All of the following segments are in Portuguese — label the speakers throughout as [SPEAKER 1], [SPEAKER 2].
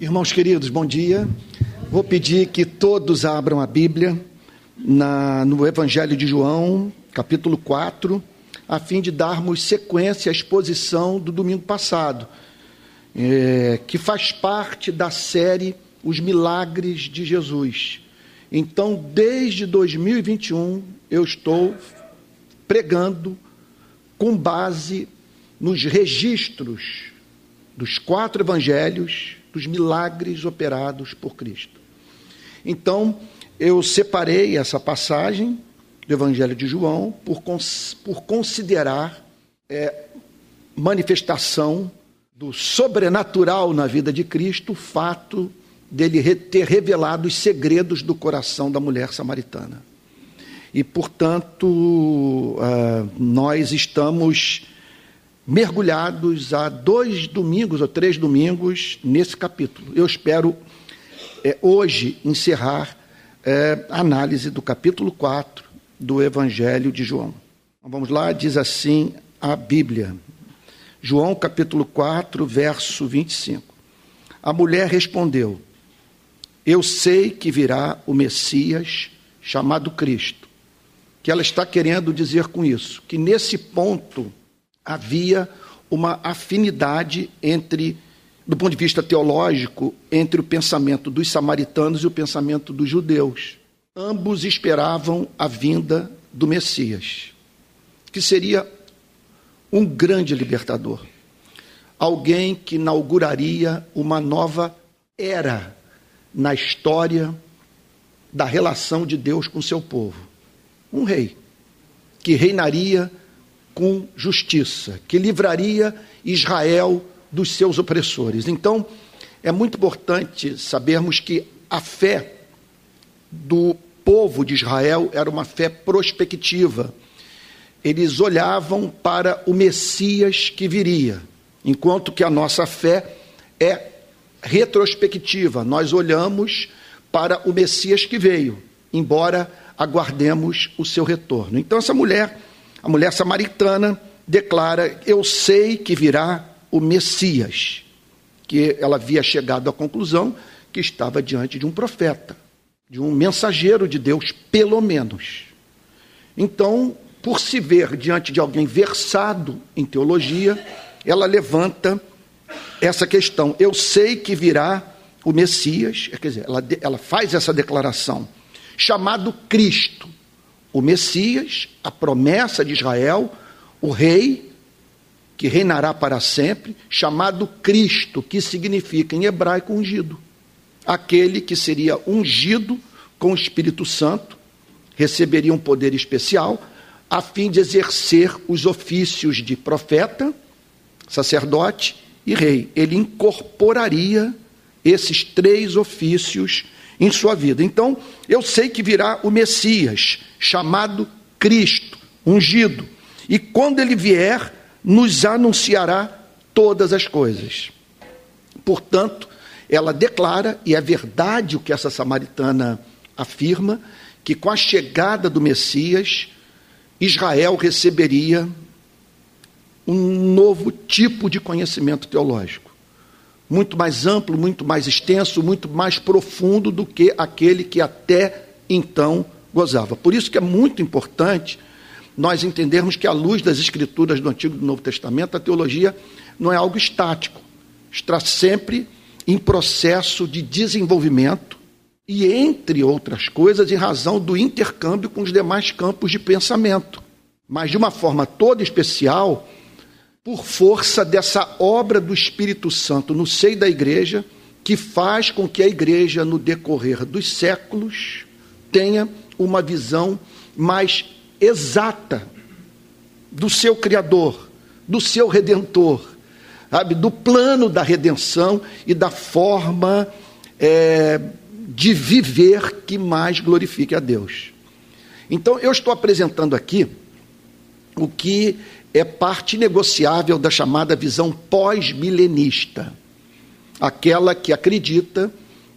[SPEAKER 1] Irmãos queridos, bom dia. Vou pedir que todos abram a Bíblia na, no Evangelho de João, capítulo 4, a fim de darmos sequência à exposição do domingo passado, é, que faz parte da série Os Milagres de Jesus. Então, desde 2021, eu estou pregando com base nos registros dos quatro evangelhos dos milagres operados por Cristo. Então, eu separei essa passagem do Evangelho de João por, por considerar é, manifestação do sobrenatural na vida de Cristo o fato dele ter revelado os segredos do coração da mulher samaritana. E, portanto, uh, nós estamos mergulhados há dois domingos ou três domingos nesse capítulo. Eu espero é, hoje encerrar é, a análise do capítulo 4 do Evangelho de João. Então, vamos lá, diz assim a Bíblia. João capítulo 4, verso 25. A mulher respondeu: Eu sei que virá o Messias chamado Cristo. Que ela está querendo dizer com isso? Que nesse ponto havia uma afinidade entre, do ponto de vista teológico, entre o pensamento dos samaritanos e o pensamento dos judeus. Ambos esperavam a vinda do Messias, que seria um grande libertador, alguém que inauguraria uma nova era na história da relação de Deus com seu povo. Um rei que reinaria com justiça, que livraria Israel dos seus opressores. Então, é muito importante sabermos que a fé do povo de Israel era uma fé prospectiva. Eles olhavam para o Messias que viria, enquanto que a nossa fé é retrospectiva. Nós olhamos para o Messias que veio, embora aguardemos o seu retorno. Então, essa mulher a mulher samaritana declara: Eu sei que virá o Messias, que ela havia chegado à conclusão que estava diante de um profeta, de um mensageiro de Deus, pelo menos. Então, por se ver diante de alguém versado em teologia, ela levanta essa questão. Eu sei que virá o Messias, quer dizer, ela, ela faz essa declaração, chamado Cristo o Messias, a promessa de Israel, o rei que reinará para sempre, chamado Cristo, que significa em hebraico ungido. Aquele que seria ungido com o Espírito Santo, receberia um poder especial, a fim de exercer os ofícios de profeta, sacerdote e rei. Ele incorporaria esses três ofícios em sua vida. Então, eu sei que virá o Messias, chamado Cristo, ungido, e quando ele vier, nos anunciará todas as coisas. Portanto, ela declara, e é verdade o que essa samaritana afirma, que com a chegada do Messias, Israel receberia um novo tipo de conhecimento teológico muito mais amplo, muito mais extenso, muito mais profundo do que aquele que até então gozava. Por isso que é muito importante nós entendermos que, à luz das escrituras do Antigo e do Novo Testamento, a teologia não é algo estático, está sempre em processo de desenvolvimento e, entre outras coisas, em razão do intercâmbio com os demais campos de pensamento. Mas, de uma forma toda especial, por força dessa obra do Espírito Santo no seio da igreja, que faz com que a igreja, no decorrer dos séculos, tenha uma visão mais exata do seu Criador, do seu Redentor, sabe? do plano da redenção e da forma é, de viver que mais glorifique a Deus. Então, eu estou apresentando aqui o que é parte negociável da chamada visão pós-milenista, aquela que acredita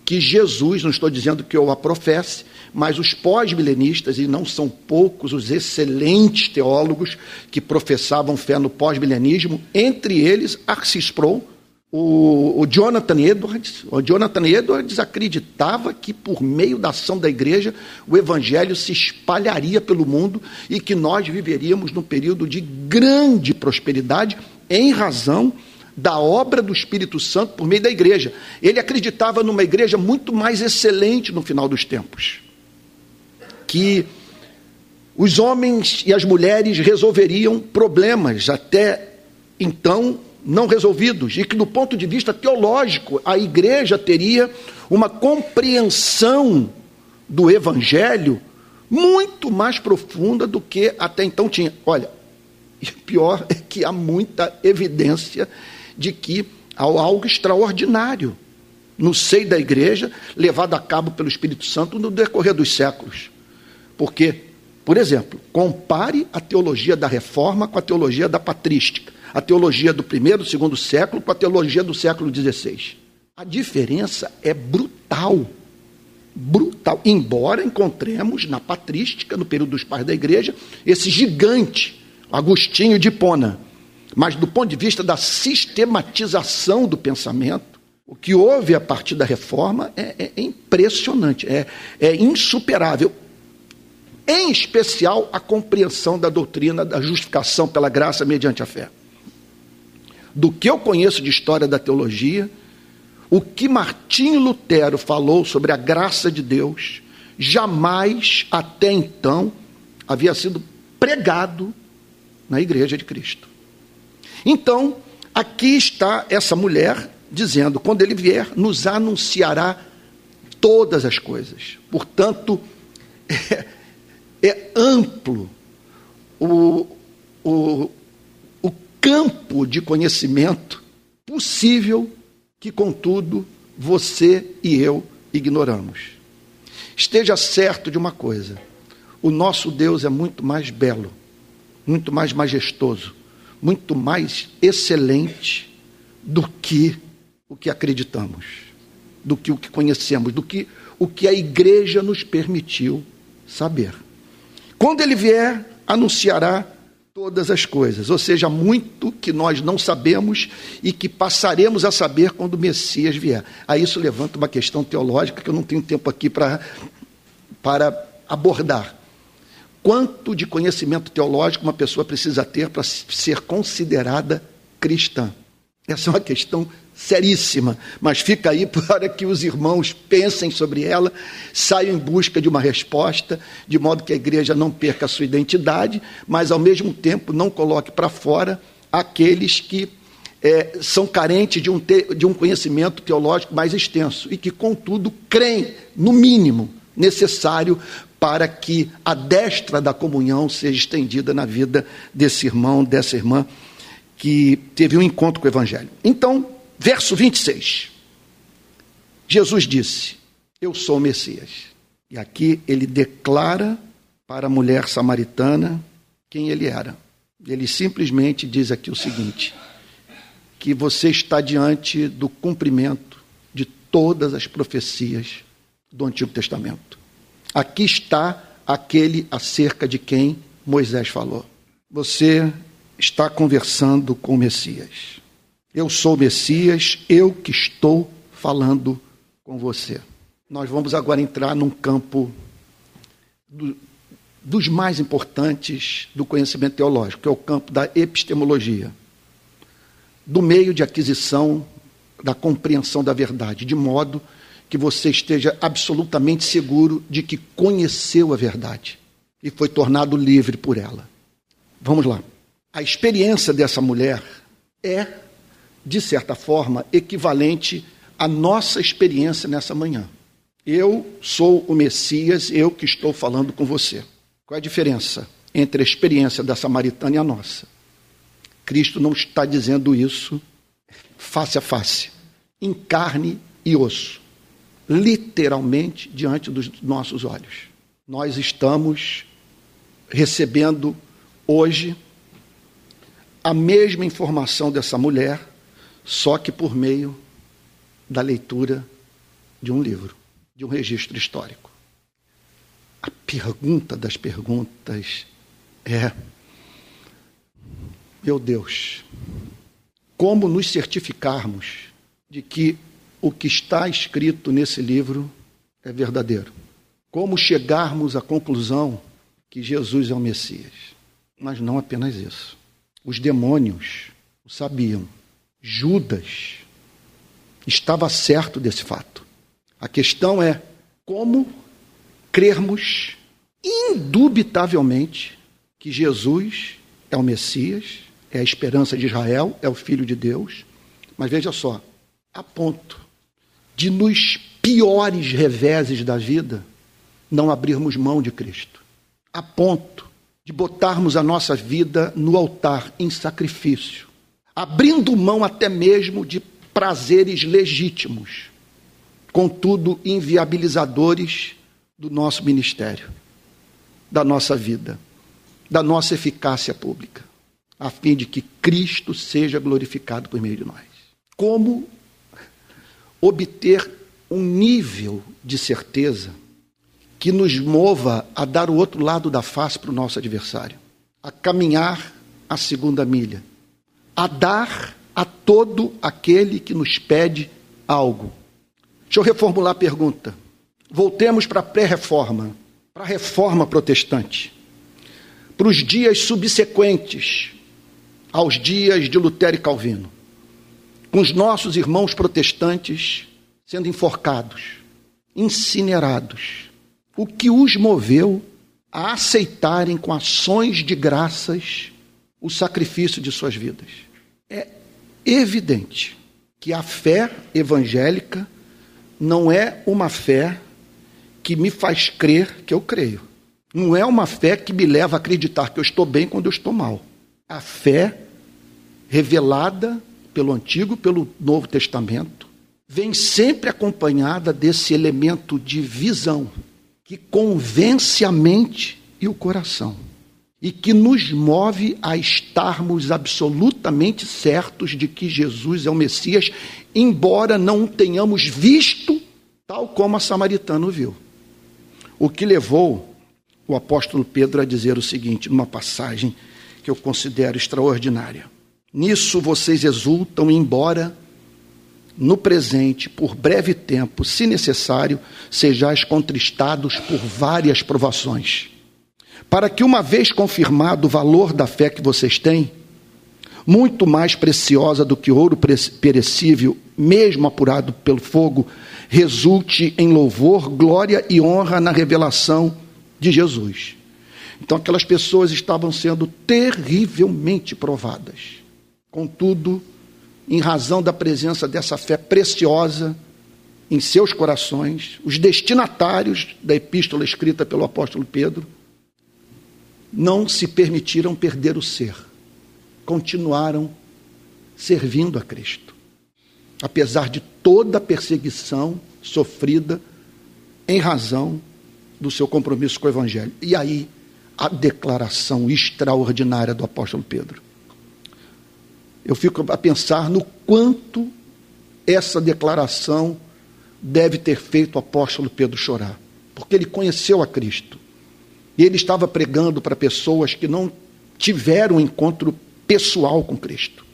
[SPEAKER 1] que Jesus, não estou dizendo que eu a professe, mas os pós-milenistas, e não são poucos os excelentes teólogos que professavam fé no pós-milenismo, entre eles Arcis Sproul, O, o, Jonathan Edwards, o Jonathan Edwards acreditava que por meio da ação da igreja o evangelho se espalharia pelo mundo e que nós viveríamos num período de grande prosperidade em razão da obra do Espírito Santo por meio da igreja. Ele acreditava numa igreja muito mais excelente no final dos tempos. Que os homens e as mulheres resolveriam problemas até então não resolvidos, e que, do ponto de vista teológico, a igreja teria uma compreensão do evangelho muito mais profunda do que até então tinha. Olha, e pior é que há muita evidência de que há algo extraordinário no seio da igreja, levado a cabo pelo Espírito Santo no decorrer dos séculos. Porque, por exemplo, compare a teologia da reforma com a teologia da patrística a teologia do primeiro, segundo século com a teologia do século XVI. A diferença é brutal. Brutal. Embora encontremos na patrística, no período dos pais da igreja, esse gigante, Agostinho de Hipona. Mas do ponto de vista da sistematização do pensamento, o que houve a partir da reforma é, é, impressionante, é, é insuperável. Em especial a compreensão da doutrina da justificação pela graça mediante a fé do que eu conheço de história da teologia, o que Martinho Lutero falou sobre a graça de Deus, jamais até então havia sido pregado na igreja de Cristo. Então, aqui está essa mulher dizendo: quando ele vier, nos anunciará todas as coisas. Portanto, é, é amplo o, o, campo de conhecimento possível que, contudo, você e eu ignoramos. Esteja certo de uma coisa: o nosso Deus é muito mais belo, muito mais majestoso, muito mais excelente do que o que acreditamos, do que o que conhecemos, do que o que a igreja nos permitiu saber. Quando ele vier, anunciará todas as coisas, ou seja, muito que nós não sabemos e que passaremos a saber quando o Messias vier. Aí isso levanta uma questão teológica que eu não tenho tempo aqui para, para abordar. Quanto de conhecimento teológico uma pessoa precisa ter para ser considerada cristã? Essa é uma questão seríssima, mas fica aí para que os irmãos pensem sobre ela, saiam em busca de uma resposta, de modo que a igreja não perca a sua identidade, mas ao mesmo tempo não coloque para fora aqueles que é, são carentes de um, te, de um conhecimento teológico mais extenso e que, contudo, creem, no mínimo, necessário para que a destra da comunhão seja estendida na vida desse irmão, dessa irmã que teve um encontro com o Evangelho. Então, Verso 26. Jesus disse: Eu sou o Messias. E aqui ele declara para a mulher samaritana quem ele era. Ele simplesmente diz aqui o seguinte: que você está diante do cumprimento de todas as profecias do Antigo Testamento. Aqui está aquele acerca de quem Moisés falou. Você está conversando com o Messias. Eu sou o Messias, eu que estou falando com você. Nós vamos agora entrar num campo do, dos mais importantes do conhecimento teológico, que é o campo da epistemologia, do meio de aquisição da compreensão da verdade, de modo que você esteja absolutamente seguro de que conheceu a verdade e foi tornado livre por ela. Vamos lá. A experiência dessa mulher é de certa forma, equivalente à nossa experiência nessa manhã. Eu sou o Messias, eu que estou falando com você. Qual é a diferença entre a experiência da samaritana e a nossa? Cristo não está dizendo isso face a face, em carne e osso, literalmente diante dos nossos olhos. Nós estamos recebendo hoje a mesma informação dessa mulher só que por meio da leitura de um livro, de um registro histórico. A pergunta das perguntas é: meu Deus, como nos certificarmos de que o que está escrito nesse livro é verdadeiro. Como chegarmos à conclusão que Jesus é o Messias. Mas não apenas isso. Os demônios o sabiam. Judas estava certo desse fato. A questão é como crermos indubitavelmente que Jesus é o Messias, é a esperança de Israel, é o Filho de Deus. Mas veja só, a ponto de nos piores reveses da vida não abrirmos mão de Cristo, a ponto de botarmos a nossa vida no altar em sacrifício, abrindo mão até mesmo de prazeres legítimos, contudo inviabilizadores do nosso ministério, da nossa vida, da nossa eficácia pública, a fim de que Cristo seja glorificado por meio de nós. Como obter um nível de certeza que nos mova a dar o outro lado da face para o nosso adversário, a caminhar a segunda milha, a dar a todo aquele que nos pede algo. Deixa eu reformular a pergunta. Voltemos para a pré-reforma, para a reforma protestante, para os dias subsequentes aos dias de Lutero e Calvino com os nossos irmãos protestantes sendo enforcados, incinerados. O que os moveu a aceitarem com ações de graças o sacrifício de suas vidas? É evidente que a fé evangélica não é uma fé que me faz crer que eu creio. Não é uma fé que me leva a acreditar que eu estou bem quando eu estou mal. A fé revelada pelo Antigo, pelo Novo Testamento, vem sempre acompanhada desse elemento de visão que convence a mente e o coração e que nos move a estarmos absolutamente certos de que Jesus é o Messias, embora não tenhamos visto tal como a samaritana viu. O que levou o apóstolo Pedro a dizer o seguinte, numa passagem que eu considero extraordinária. Nisso vocês exultam, embora no presente, por breve tempo, se necessário, sejais contristados por várias provações, para que, uma vez confirmado o valor da fé que vocês têm, muito mais preciosa do que ouro perecível, mesmo apurado pelo fogo, resulte em louvor, glória e honra na revelação de Jesus. Então, aquelas pessoas estavam sendo terrivelmente provadas Contudo, em razão da presença dessa fé preciosa em seus corações, os destinatários da epístola escrita pelo apóstolo Pedro não se permitiram perder o ser, continuaram servindo a Cristo, apesar de toda a perseguição sofrida em razão do seu compromisso com o Evangelho. E aí, a declaração extraordinária do apóstolo Pedro eu fico a pensar no quanto essa declaração deve ter feito o apóstolo Pedro chorar, porque ele conheceu a Cristo. E ele estava pregando para pessoas que não tiveram um encontro pessoal com Cristo.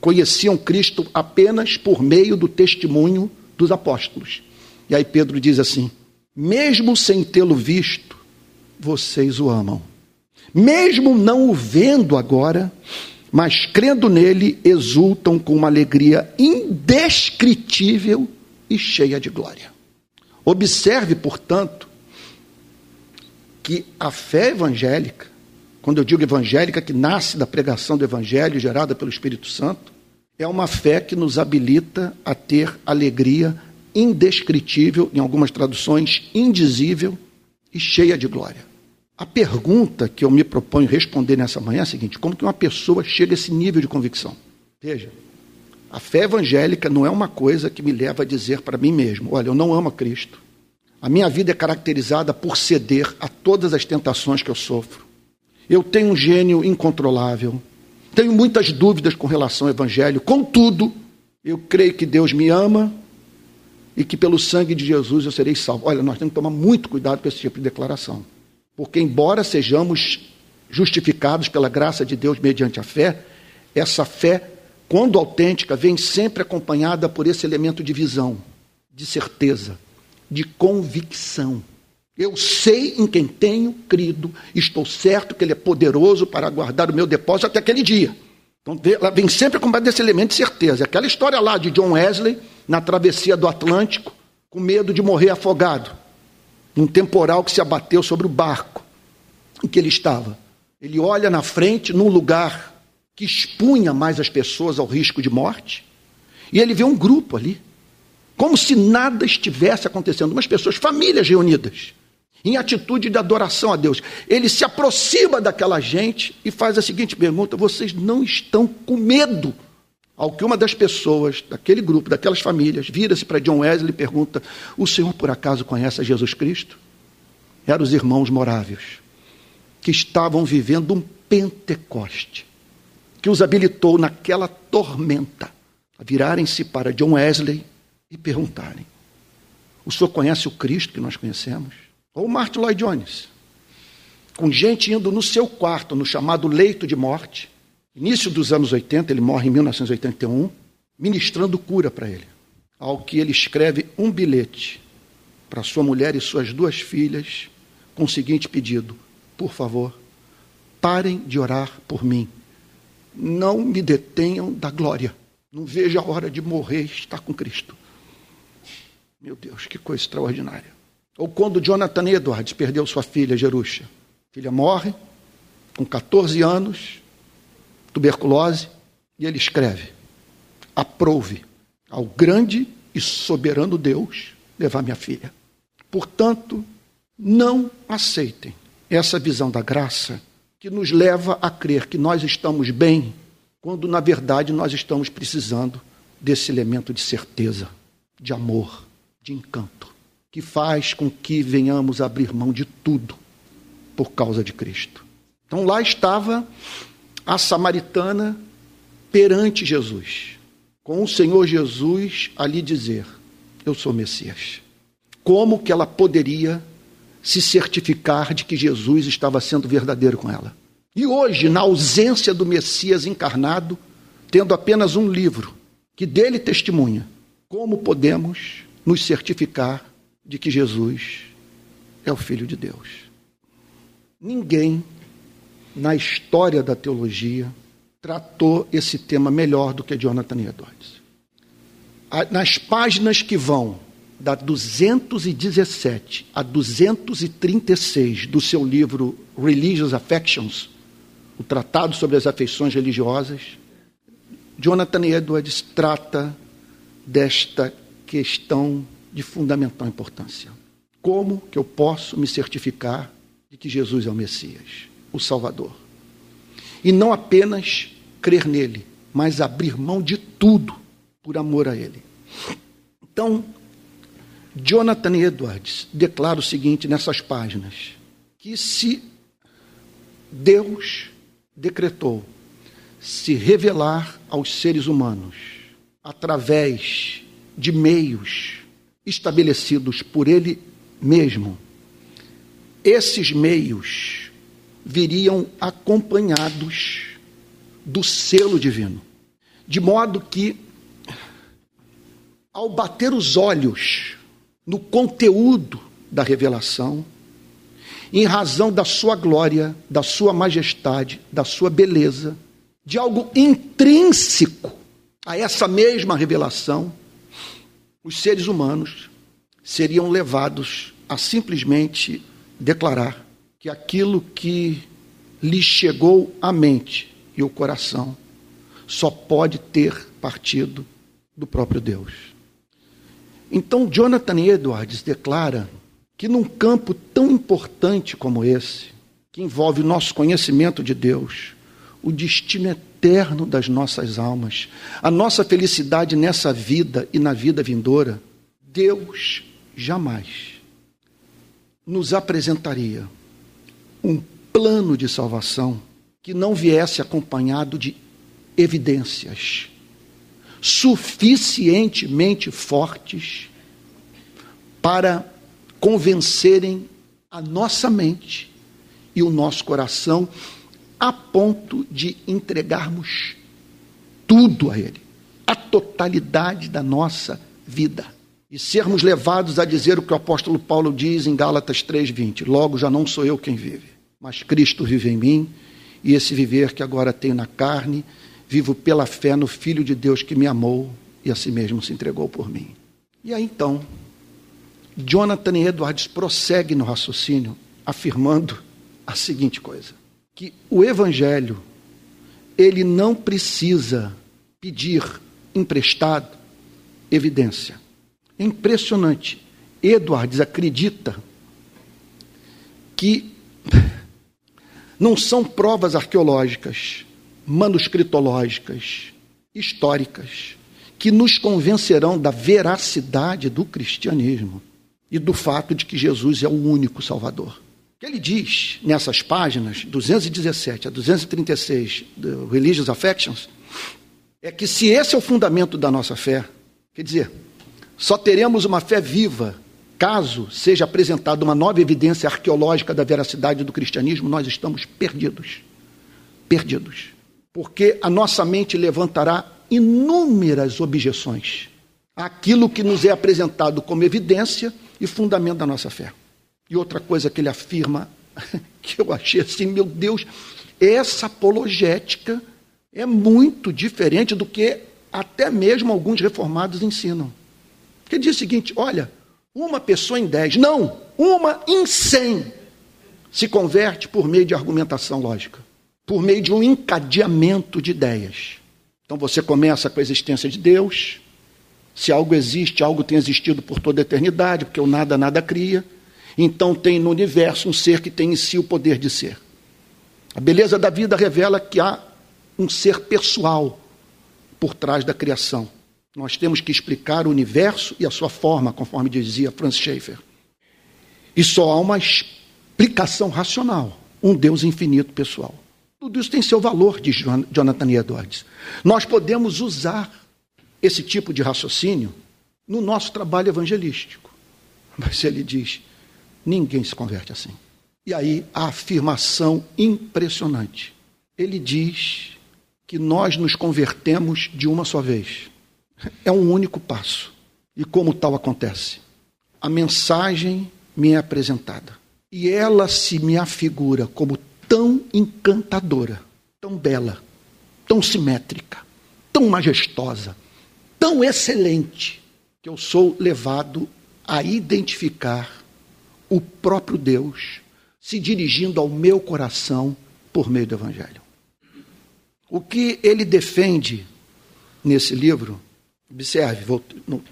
[SPEAKER 1] Conheciam Cristo apenas por meio do testemunho dos apóstolos. E aí Pedro diz assim: mesmo sem tê-lo visto, vocês o amam. Mesmo não o vendo agora, mas crendo nele, exultam com uma alegria indescritível e cheia de glória. Observe, portanto, que a fé evangélica, quando eu digo evangélica, que nasce da pregação do evangelho gerada pelo Espírito Santo, é uma fé que nos habilita a ter alegria indescritível, em algumas traduções, indizível e cheia de glória. A pergunta que eu me proponho responder nessa manhã é a seguinte: como que uma pessoa chega a esse nível de convicção? Veja, a fé evangélica não é uma coisa que me leva a dizer para mim mesmo: olha, eu não amo a Cristo. A minha vida é caracterizada por ceder a todas as tentações que eu sofro. Eu tenho um gênio incontrolável. Tenho muitas dúvidas com relação ao Evangelho. Contudo, eu creio que Deus me ama e que pelo sangue de Jesus eu serei salvo. Olha, nós temos que tomar muito cuidado com esse tipo de declaração. Porque, embora sejamos justificados pela graça de Deus mediante a fé, essa fé quando autêntica, vem sempre acompanhada por esse elemento de visão, de certeza, de convicção. Eu sei em quem tenho crido, estou certo que Ele é poderoso para guardar o meu depósito até aquele dia. Então, ela vem sempre acompanhada desse elemento de certeza. Aquela história lá de John Wesley, na travessia do Atlântico, com medo de morrer afogado, num temporal que se abateu sobre o barco em que ele estava. Ele olha na frente, num lugar que expunha mais as pessoas ao risco de morte, e ele vê um grupo ali, como se nada estivesse acontecendo, umas pessoas, famílias reunidas, em atitude de adoração a Deus. Ele se aproxima daquela gente e faz a seguinte pergunta: vocês não estão com medo? Ao que uma das pessoas daquele grupo, daquelas famílias, vira-se para John Wesley e pergunta: O senhor por acaso conhece Jesus Cristo? Eram os irmãos morávios, que estavam vivendo um Pentecoste que os habilitou naquela tormenta a virarem-se para John Wesley e perguntarem: O senhor conhece o Cristo que nós conhecemos? Ou Martin Lloyd Jones, com gente indo no seu quarto, no chamado leito de morte, início dos anos 80, ele morre em 1981, ministrando cura para ele. Ao que ele escreve um bilhete para sua mulher e suas duas filhas, com o seguinte pedido: Por favor, parem de orar por mim não me detenham da glória. Não vejo a hora de morrer e estar com Cristo. Meu Deus, que coisa extraordinária. Ou quando Jonathan Edwards perdeu sua filha, Jerusha. A filha morre, com 14 anos, tuberculose, e ele escreve: Aprove ao grande e soberano Deus levar minha filha. Portanto, não aceitem essa visão da graça que nos leva a crer que nós estamos bem, quando na verdade nós estamos precisando desse elemento de certeza, de amor, de encanto, que faz com que venhamos abrir mão de tudo por causa de Cristo. Então lá estava a samaritana perante Jesus, com o Senhor Jesus a lhe dizer: Eu sou Messias. Como que ela poderia se certificar de que Jesus estava sendo verdadeiro com ela. E hoje, na ausência do Messias encarnado, tendo apenas um livro que dele testemunha, como podemos nos certificar de que Jesus é o Filho de Deus? Ninguém na história da teologia tratou esse tema melhor do que Jonathan Edwards. Nas páginas que vão da 217 a 236 do seu livro Religious Affections, o Tratado sobre as Afeições Religiosas, Jonathan Edwards trata desta questão de fundamental importância. Como que eu posso me certificar de que Jesus é o Messias, o Salvador? E não apenas crer nele, mas abrir mão de tudo por amor a ele. Então, Jonathan Edwards declara o seguinte nessas páginas: que se Deus decretou se revelar aos seres humanos através de meios estabelecidos por Ele mesmo, esses meios viriam acompanhados do selo divino, de modo que, ao bater os olhos no conteúdo da revelação, em razão da sua glória, da sua majestade, da sua beleza, de algo intrínseco a essa mesma revelação, os seres humanos seriam levados a simplesmente declarar que aquilo que lhes chegou à mente e ao coração só pode ter partido do próprio Deus. Então, Jonathan Edwards declara que num campo tão importante como esse, que envolve o nosso conhecimento de Deus, o destino eterno das nossas almas, a nossa felicidade nessa vida e na vida vindoura, Deus jamais nos apresentaria um plano de salvação que não viesse acompanhado de evidências suficientemente fortes para convencerem a nossa mente e o nosso coração a ponto de entregarmos tudo a Ele, a totalidade da nossa vida. E sermos levados a dizer o que o apóstolo Paulo diz em Gálatas 3,20: Logo já não sou eu quem vive, mas Cristo vive em mim, e esse viver que agora tenho na carne, vivo pela fé no Filho de Deus que me amou e a si mesmo se entregou por mim. E aí então, Jonathan Edwards prossegue no raciocínio, afirmando a seguinte coisa: que o Evangelho ele não precisa pedir emprestado evidência. É impressionante. Edwards acredita que não são provas arqueológicas, manuscritológicas, históricas, que nos convencerão da veracidade do cristianismo e do fato de que Jesus é o único Salvador. O que ele diz nessas páginas, 217 a 236 do Religious Affections, é que se esse é o fundamento da nossa fé, quer dizer, só teremos uma fé viva caso seja apresentada uma nova evidência arqueológica da veracidade do cristianismo, nós estamos perdidos. Perdidos. Porque a nossa mente levantará inúmeras objeções àquilo que nos é apresentado como evidência e fundamento da nossa fé. E outra coisa que ele afirma, que eu achei assim, meu Deus, essa apologética é muito diferente do que até mesmo alguns reformados ensinam. Ele diz o seguinte: olha, uma pessoa em dez, não, uma em cem se converte por meio de argumentação lógica, por meio de um encadeamento de ideias. Então você começa com a existência de Deus. Se algo existe, algo tem existido por toda a eternidade, porque o nada nada cria. Então tem no universo um ser que tem em si o poder de ser. A beleza da vida revela que há um ser pessoal por trás da criação. Nós temos que explicar o universo e a sua forma, conforme dizia Francis Schaeffer. E só há uma explicação racional, um Deus infinito pessoal. Tudo isso tem seu valor, diz Jonathan Edwards. Nós podemos usar esse tipo de raciocínio no nosso trabalho evangelístico. Mas ele diz: ninguém se converte assim. E aí a afirmação impressionante. Ele diz que nós nos convertemos de uma só vez. É um único passo. E como tal acontece? A mensagem me é apresentada. E ela se me afigura como tão encantadora, tão bela, tão simétrica, tão majestosa, tão excelente, que eu sou levado a identificar o próprio Deus se dirigindo ao meu coração por meio do Evangelho. O que ele defende nesse livro, observe, vou, no,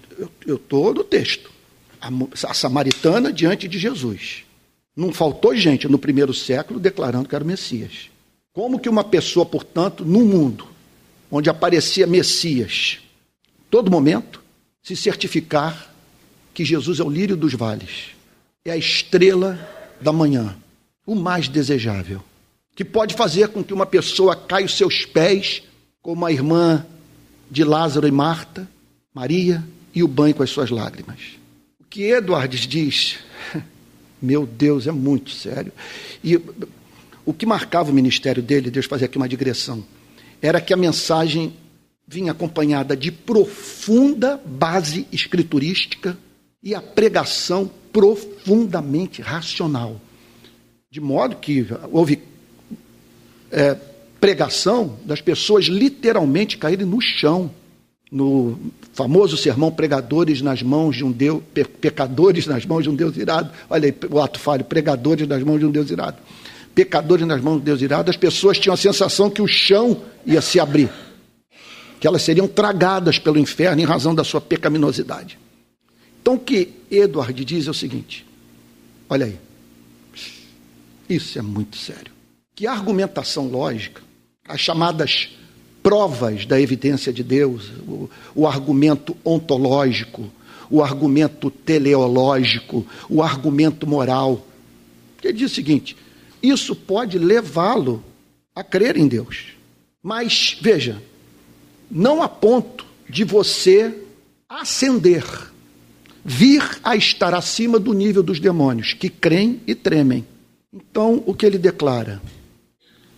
[SPEAKER 1] eu estou no texto, a, a samaritana diante de Jesus. Não faltou gente no primeiro século declarando que era o Messias. Como que uma pessoa, portanto, no mundo onde aparecia Messias, todo momento, se certificar que Jesus é o lírio dos vales, é a estrela da manhã, o mais desejável, que pode fazer com que uma pessoa caia os seus pés, como a irmã de Lázaro e Marta, Maria, e o banho com as suas lágrimas. O que Edwards diz meu Deus, é muito sério. E o que marcava o ministério dele, Deus fazer aqui uma digressão, era que a mensagem vinha acompanhada de profunda base escriturística e a pregação profundamente racional. De modo que houve é, pregação das pessoas literalmente caírem no chão no famoso sermão pregadores nas mãos de um Deus, pecadores nas mãos de um Deus irado. Olha aí o ato falho, pregadores nas mãos de um Deus irado. Pecadores nas mãos de um Deus irado, as pessoas tinham a sensação que o chão ia se abrir, que elas seriam tragadas pelo inferno em razão da sua pecaminosidade. Então o que Edward diz é o seguinte: olha aí, isso é muito sério. Que argumentação lógica, as chamadas provas da evidência de Deus, o, o argumento ontológico, o argumento teleológico, o argumento moral. Ele diz o seguinte: isso pode levá-lo a crer em Deus. Mas, veja, não a ponto de você ascender, vir a estar acima do nível dos demônios, que creem e tremem. Então, o que ele declara?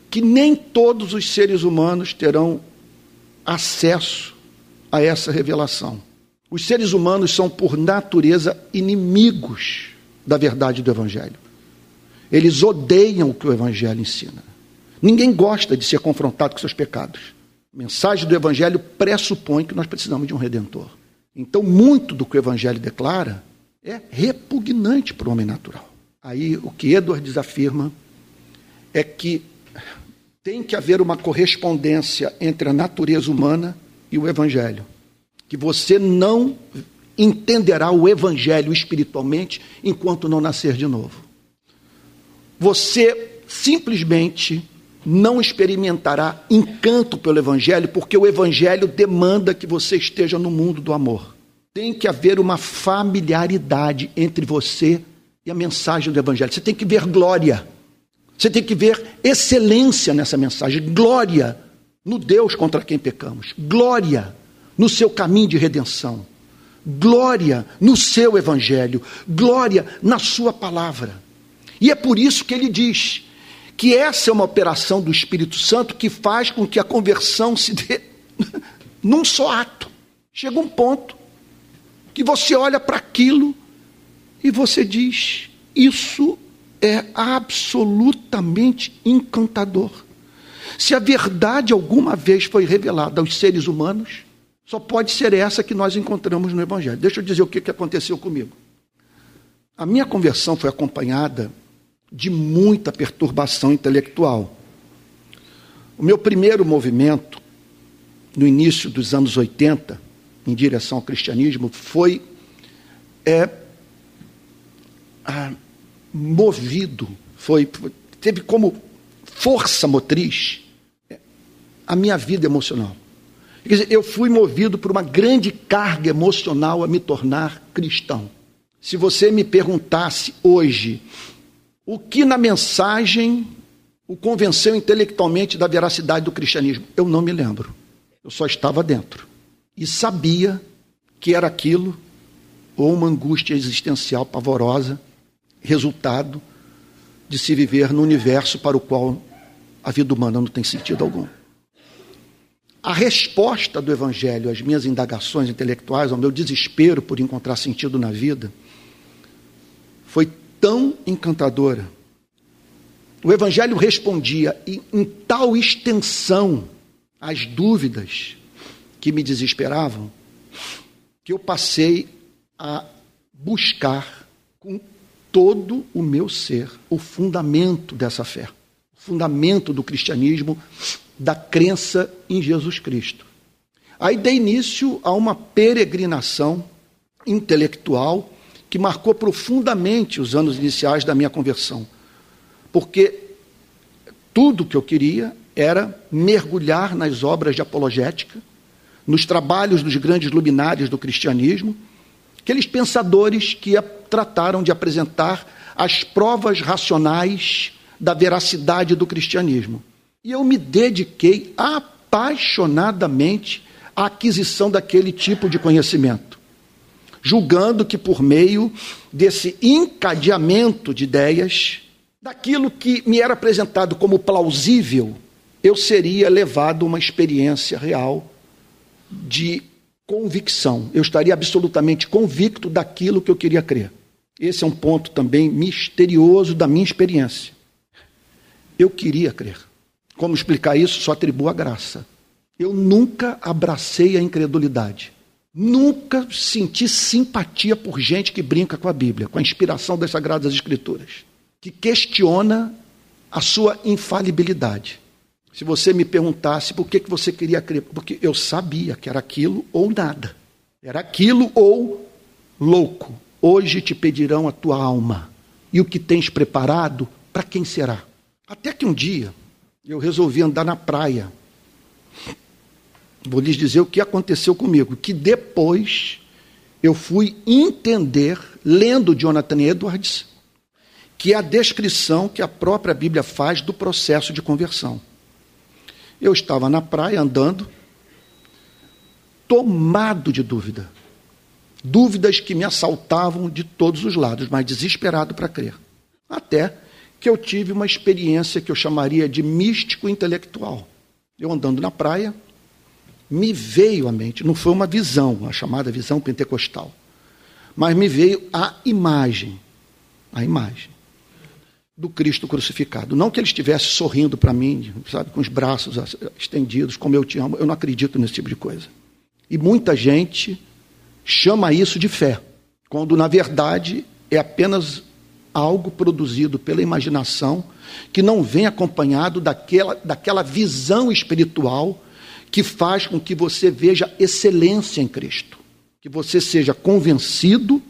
[SPEAKER 1] Que nem todos os seres humanos terão acesso a essa revelação. Os seres humanos são, por natureza, inimigos da verdade do Evangelho. Eles odeiam o que o Evangelho ensina. Ninguém gosta de ser confrontado com seus pecados. A mensagem do Evangelho pressupõe que nós precisamos de um redentor. Então, muito do que o Evangelho declara é repugnante para o homem natural. Aí, o que Edwards afirma é que tem que haver uma correspondência entre a natureza humana e o Evangelho. Que você não entenderá o Evangelho espiritualmente enquanto não nascer de novo. Você simplesmente não experimentará encanto pelo Evangelho, porque o Evangelho demanda que você esteja no mundo do amor. Tem que haver uma familiaridade entre você e a mensagem do Evangelho. Você tem que ver glória. Você tem que ver excelência nessa mensagem. Glória no Deus contra quem pecamos. Glória no seu caminho de redenção. Glória no seu Evangelho. Glória na sua palavra. E é por isso que ele diz que essa é uma operação do Espírito Santo que faz com que a conversão se dê num só ato. Chega um ponto que você olha para aquilo e você diz: Isso é absolutamente encantador. Se a verdade alguma vez foi revelada aos seres humanos, só pode ser essa que nós encontramos no Evangelho. Deixa eu dizer o que aconteceu comigo. A minha conversão foi acompanhada de muita perturbação intelectual. O meu primeiro movimento, no início dos anos 80, em direção ao cristianismo, foi é, movido, foi, teve como força motriz a minha vida emocional. Quer dizer, eu fui movido por uma grande carga emocional a me tornar cristão. Se você me perguntasse hoje o que na mensagem o convenceu intelectualmente da veracidade do cristianismo? Eu não me lembro. Eu só estava dentro. E sabia que era aquilo ou uma angústia existencial pavorosa, resultado de se viver no universo para o qual a vida humana não tem sentido algum. A resposta do Evangelho às minhas indagações intelectuais, ao meu desespero por encontrar sentido na vida, foi tão encantadora. O Evangelho respondia em, em tal extensão às dúvidas que me desesperavam, que eu passei a buscar com todo o meu ser o fundamento dessa fé, o fundamento do cristianismo, da crença em Jesus Cristo. Aí dei início a uma peregrinação intelectual que marcou profundamente os anos iniciais da minha conversão. Porque tudo que eu queria era mergulhar nas obras de apologética, nos trabalhos dos grandes luminares do cristianismo, aqueles pensadores que trataram de apresentar as provas racionais da veracidade do cristianismo. E eu me dediquei apaixonadamente à aquisição daquele tipo de conhecimento julgando que por meio desse encadeamento de ideias, daquilo que me era apresentado como plausível, eu seria levado a uma experiência real de convicção. Eu estaria absolutamente convicto daquilo que eu queria crer. Esse é um ponto também misterioso da minha experiência. Eu queria crer. Como explicar isso? Só atribuo a graça. Eu nunca abracei a incredulidade. Nunca senti simpatia por gente que brinca com a Bíblia, com a inspiração das Sagradas Escrituras, que questiona a sua infalibilidade. Se você me perguntasse por que, que você queria crer, porque eu sabia que era aquilo ou nada. Era aquilo ou louco. Hoje te pedirão a tua alma. E o que tens preparado, para quem será? Até que um dia eu resolvi andar na praia vou lhes dizer o que aconteceu comigo, que depois eu fui entender, lendo Jonathan Edwards, que é a descrição que a própria Bíblia faz do processo de conversão. Eu estava na praia andando, tomado de dúvida. Dúvidas que me assaltavam de todos os lados, mas desesperado para crer. Até que eu tive uma experiência que eu chamaria de místico intelectual. Eu andando na praia, me veio à mente, não foi uma visão, a chamada visão pentecostal, mas me veio a imagem, a imagem do Cristo crucificado. Não que ele estivesse sorrindo para mim, sabe, com os braços estendidos, como eu te amo, eu não acredito nesse tipo de coisa. E muita gente chama isso de fé, quando na verdade é apenas algo produzido pela imaginação que não vem acompanhado daquela, daquela visão espiritual que faz com que você veja excelência em Cristo, que você seja convencido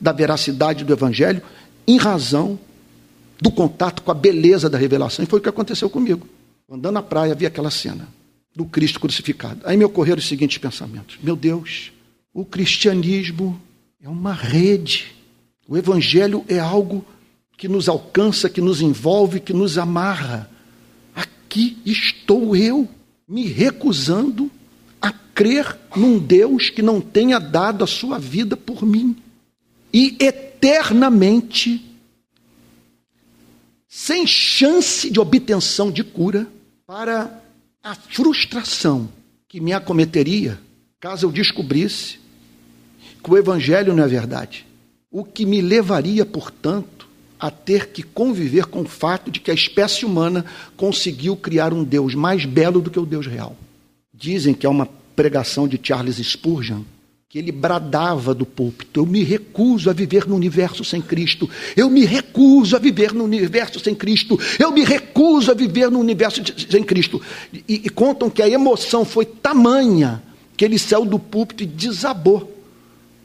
[SPEAKER 1] da veracidade do Evangelho em razão do contato com a beleza da revelação. E foi o que aconteceu comigo. Andando na praia, vi aquela cena do Cristo crucificado. Aí me ocorreram os seguintes pensamentos: Meu Deus, o cristianismo é uma rede. O Evangelho é algo que nos alcança, que nos envolve, que nos amarra. Aqui estou eu, me recusando a crer num Deus que não tenha dado a sua vida por mim. E eternamente, sem chance de obtenção de cura, para a frustração que me acometeria caso eu descobrisse que o Evangelho não é verdade. O que me levaria, portanto, a ter que conviver com o fato de que a espécie humana conseguiu criar um Deus mais belo do que o Deus real. Dizem que é uma pregação de Charles Spurgeon, que ele bradava do púlpito: Eu me recuso a viver no universo sem Cristo, eu me recuso a viver no universo sem Cristo, eu me recuso a viver no universo sem Cristo. E, e contam que a emoção foi tamanha que ele saiu do púlpito e desabou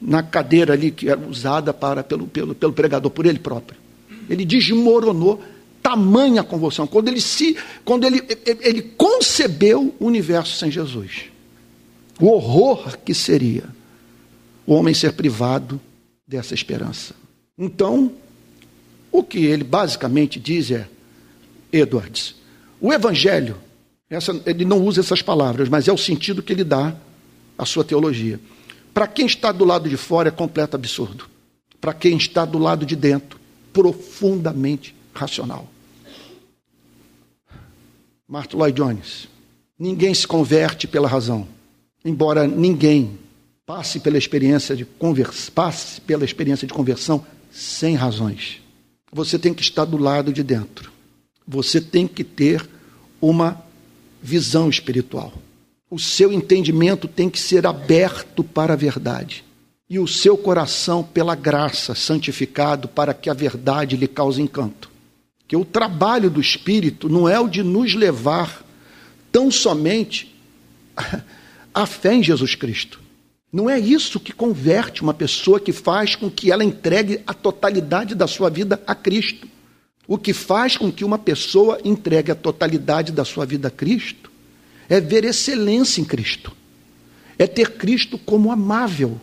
[SPEAKER 1] na cadeira ali que era usada para, pelo, pelo, pelo pregador, por ele próprio ele desmoronou tamanha convulsão, quando ele se, quando ele, ele concebeu o universo sem Jesus. O horror que seria o homem ser privado dessa esperança. Então, o que ele basicamente diz é, Edwards, o evangelho, essa, ele não usa essas palavras, mas é o sentido que ele dá à sua teologia. Para quem está do lado de fora é completo absurdo. Para quem está do lado de dentro profundamente racional. Martin Lloyd Jones. Ninguém se converte pela razão, embora ninguém passe pela experiência de convers... passe pela experiência de conversão sem razões. Você tem que estar do lado de dentro. Você tem que ter uma visão espiritual. O seu entendimento tem que ser aberto para a verdade e o seu coração pela graça santificado para que a verdade lhe cause encanto. Que o trabalho do Espírito não é o de nos levar tão somente à fé em Jesus Cristo. Não é isso que converte uma pessoa que faz com que ela entregue a totalidade da sua vida a Cristo. O que faz com que uma pessoa entregue a totalidade da sua vida a Cristo é ver excelência em Cristo, é ter Cristo como amável,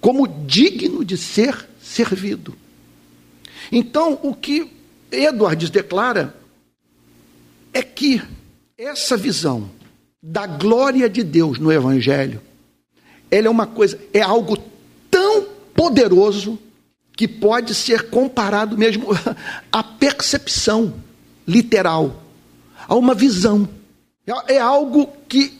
[SPEAKER 1] como digno de ser servido. Então, o que Edwards declara é que essa visão da glória de Deus no Evangelho, ela é uma coisa, é algo tão poderoso que pode ser comparado mesmo à percepção literal, a uma visão. É, algo que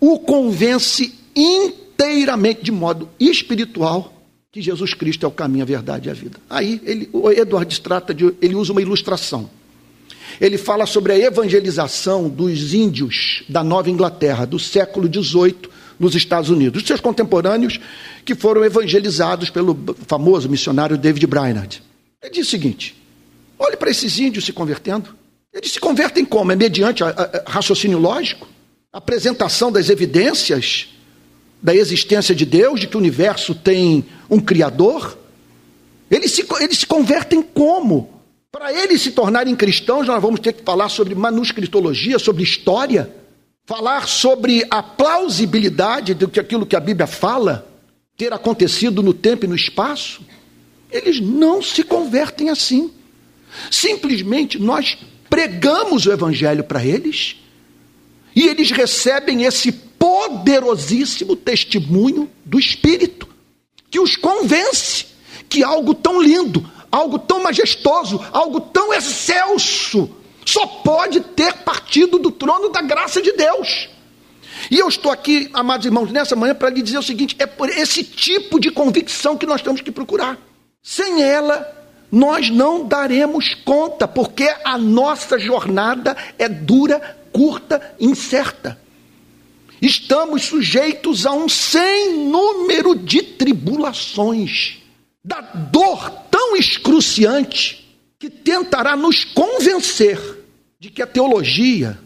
[SPEAKER 1] o convence inteiramente de modo espiritual, que Jesus Cristo é o caminho, a verdade e a vida. Aí ele, o Edward trata de, ele usa uma ilustração. Ele fala sobre a evangelização dos índios da Nova Inglaterra, do século XVIII, nos Estados Unidos, os seus contemporâneos que foram evangelizados pelo famoso missionário David Brainerd. Ele diz o seguinte: olhe para esses índios se convertendo. Eles se convertem como? É mediante a, a, a raciocínio lógico? Apresentação das evidências da existência de Deus, de que o universo tem um Criador, eles se, eles se convertem como? Para eles se tornarem cristãos, nós vamos ter que falar sobre manuscritologia, sobre história, falar sobre a plausibilidade do que aquilo que a Bíblia fala ter acontecido no tempo e no espaço. Eles não se convertem assim. Simplesmente nós pregamos o Evangelho para eles e eles recebem esse poderosíssimo testemunho do Espírito, que os convence que algo tão lindo, algo tão majestoso, algo tão excelso, só pode ter partido do trono da graça de Deus. E eu estou aqui, amados irmãos, nessa manhã para lhe dizer o seguinte: é por esse tipo de convicção que nós temos que procurar. Sem ela, nós não daremos conta, porque a nossa jornada é dura, curta, incerta. Estamos sujeitos a um sem número de tribulações, da dor tão excruciante que tentará nos convencer de que a teologia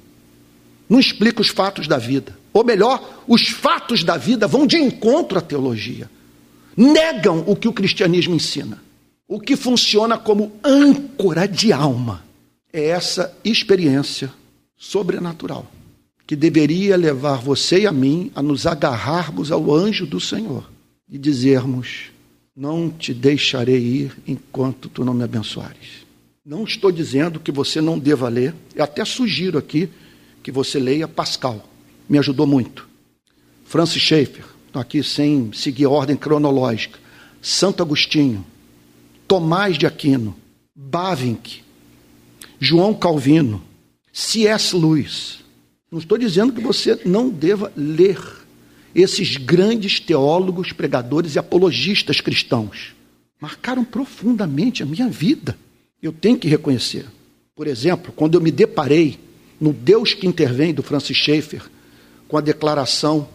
[SPEAKER 1] não explica os fatos da vida. Ou melhor, os fatos da vida vão de encontro à teologia. Negam o que o cristianismo ensina. O que funciona como âncora de alma é essa experiência sobrenatural que deveria levar você e a mim a nos agarrarmos ao anjo do Senhor e dizermos: Não te deixarei ir enquanto tu não me abençoares. Não estou dizendo que você não deva ler, eu até sugiro aqui que você leia Pascal, me ajudou muito. Francis Schaeffer, aqui sem seguir a ordem cronológica. Santo Agostinho, Tomás de Aquino, Bavinck, João Calvino, C.S. Lewis. Não estou dizendo que você não deva ler esses grandes teólogos, pregadores e apologistas cristãos. Marcaram profundamente a minha vida. Eu tenho que reconhecer. Por exemplo, quando eu me deparei no Deus que intervém do Francis Schaeffer, com a declaração: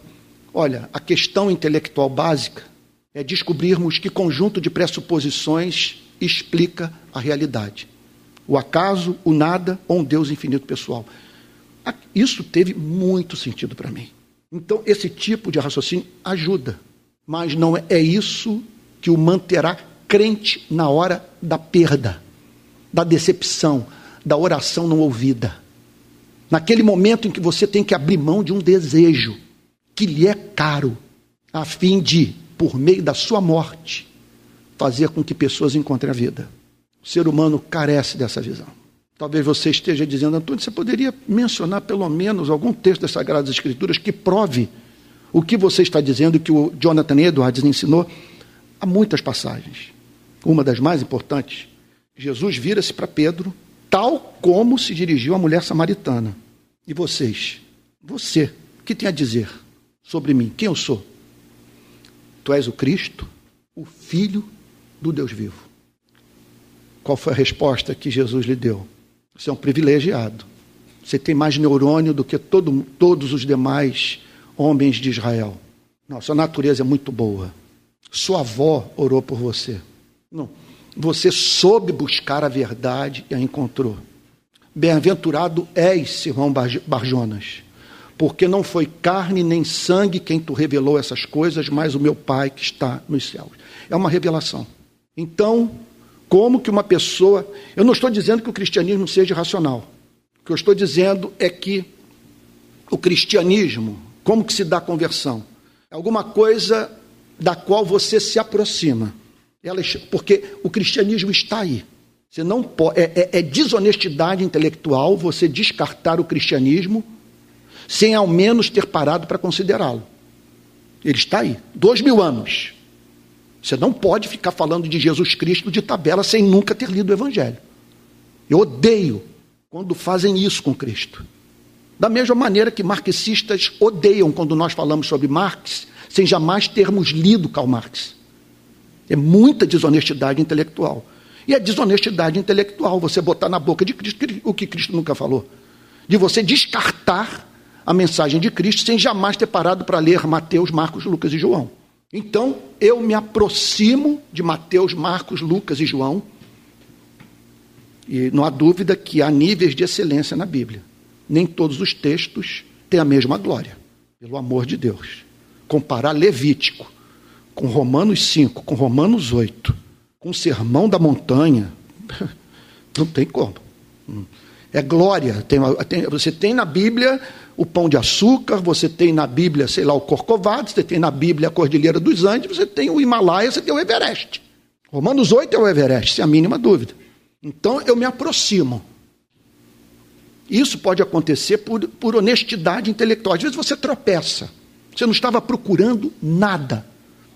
[SPEAKER 1] olha, a questão intelectual básica é descobrirmos que conjunto de pressuposições explica a realidade. O acaso, o nada ou um Deus infinito pessoal. Isso teve muito sentido para mim. Então, esse tipo de raciocínio ajuda, mas não é isso que o manterá crente na hora da perda, da decepção, da oração não ouvida. Naquele momento em que você tem que abrir mão de um desejo que lhe é caro, a fim de por meio da sua morte, fazer com que pessoas encontrem a vida. O ser humano carece dessa visão. Talvez você esteja dizendo, Antônio, você poderia mencionar pelo menos algum texto das Sagradas Escrituras que prove o que você está dizendo que o Jonathan Edwards ensinou? Há muitas passagens. Uma das mais importantes, Jesus vira-se para Pedro, tal como se dirigiu à mulher samaritana. E vocês? Você, o que tem a dizer sobre mim? Quem eu sou? Tu és o Cristo, o Filho do Deus vivo. Qual foi a resposta que Jesus lhe deu? Você é um privilegiado. Você tem mais neurônio do que todo, todos os demais homens de Israel. Não, sua natureza é muito boa. Sua avó orou por você. Não. Você soube buscar a verdade e a encontrou. Bem-aventurado és, Simão Barjonas, porque não foi carne nem sangue quem tu revelou essas coisas, mas o meu Pai que está nos céus. É uma revelação. Então, como que uma pessoa. Eu não estou dizendo que o cristianismo seja racional. O que eu estou dizendo é que o cristianismo, como que se dá a conversão? É alguma coisa da qual você se aproxima. Porque o cristianismo está aí. Você não pode, é, é, é desonestidade intelectual você descartar o cristianismo sem ao menos ter parado para considerá-lo. Ele está aí, dois mil anos. Você não pode ficar falando de Jesus Cristo de tabela sem nunca ter lido o Evangelho. Eu odeio quando fazem isso com Cristo. Da mesma maneira que marxistas odeiam quando nós falamos sobre Marx sem jamais termos lido Karl Marx. É muita desonestidade intelectual. E é desonestidade intelectual você botar na boca de Cristo o que Cristo nunca falou. De você descartar a mensagem de Cristo sem jamais ter parado para ler Mateus, Marcos, Lucas e João. Então, eu me aproximo de Mateus, Marcos, Lucas e João, e não há dúvida que há níveis de excelência na Bíblia. Nem todos os textos têm a mesma glória, pelo amor de Deus. Comparar Levítico com Romanos 5, com Romanos 8, com o Sermão da Montanha, não tem como. É glória. Tem, tem, você tem na Bíblia o pão de açúcar, você tem na Bíblia, sei lá, o Corcovado, você tem na Bíblia a Cordilheira dos Andes, você tem o Himalaia, você tem o Everest. Romanos 8 é o Everest, sem a mínima dúvida. Então eu me aproximo. Isso pode acontecer por, por honestidade intelectual. Às vezes você tropeça, você não estava procurando nada.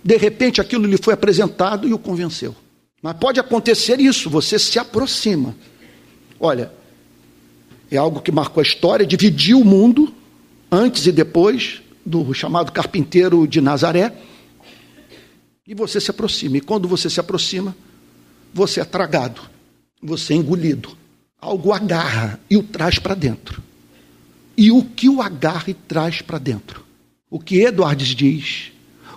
[SPEAKER 1] De repente aquilo lhe foi apresentado e o convenceu. Mas pode acontecer isso, você se aproxima. Olha, é algo que marcou a história, dividiu o mundo, antes e depois do chamado carpinteiro de Nazaré, e você se aproxima. E quando você se aproxima, você é tragado, você é engolido. Algo agarra e o traz para dentro. E o que o agarra e traz para dentro? O que Eduardes diz,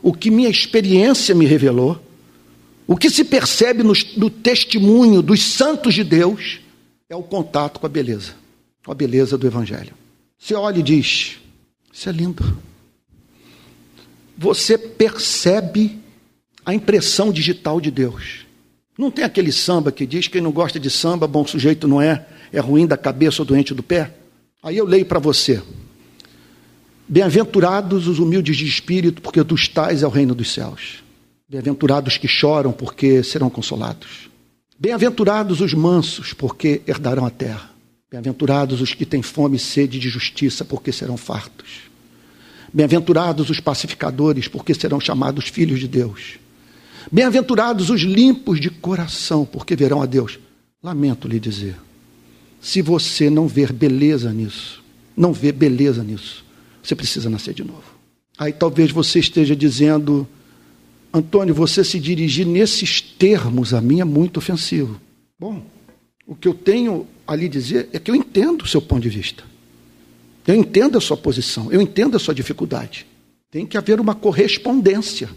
[SPEAKER 1] o que minha experiência me revelou, o que se percebe no, no testemunho dos santos de Deus é o contato com a beleza, com a beleza do Evangelho. Você olha e diz: Isso é lindo. Você percebe a impressão digital de Deus. Não tem aquele samba que diz: quem não gosta de samba, bom sujeito não é, é ruim da cabeça ou doente do pé? Aí eu leio para você. Bem-aventurados os humildes de espírito, porque dos tais é o reino dos céus. Bem-aventurados que choram, porque serão consolados. Bem-aventurados os mansos, porque herdarão a terra. Bem-aventurados os que têm fome e sede de justiça, porque serão fartos. Bem-aventurados os pacificadores, porque serão chamados filhos de Deus. Bem-aventurados os limpos de coração, porque verão a Deus. Lamento lhe dizer, se você não ver beleza nisso, não vê beleza nisso, você precisa nascer de novo. Aí talvez você esteja dizendo, Antônio, você se dirigir nesses termos a mim é muito ofensivo. Bom, o que eu tenho ali dizer é que eu entendo o seu ponto de vista. Eu entendo a sua posição, eu entendo a sua dificuldade. Tem que haver uma correspondência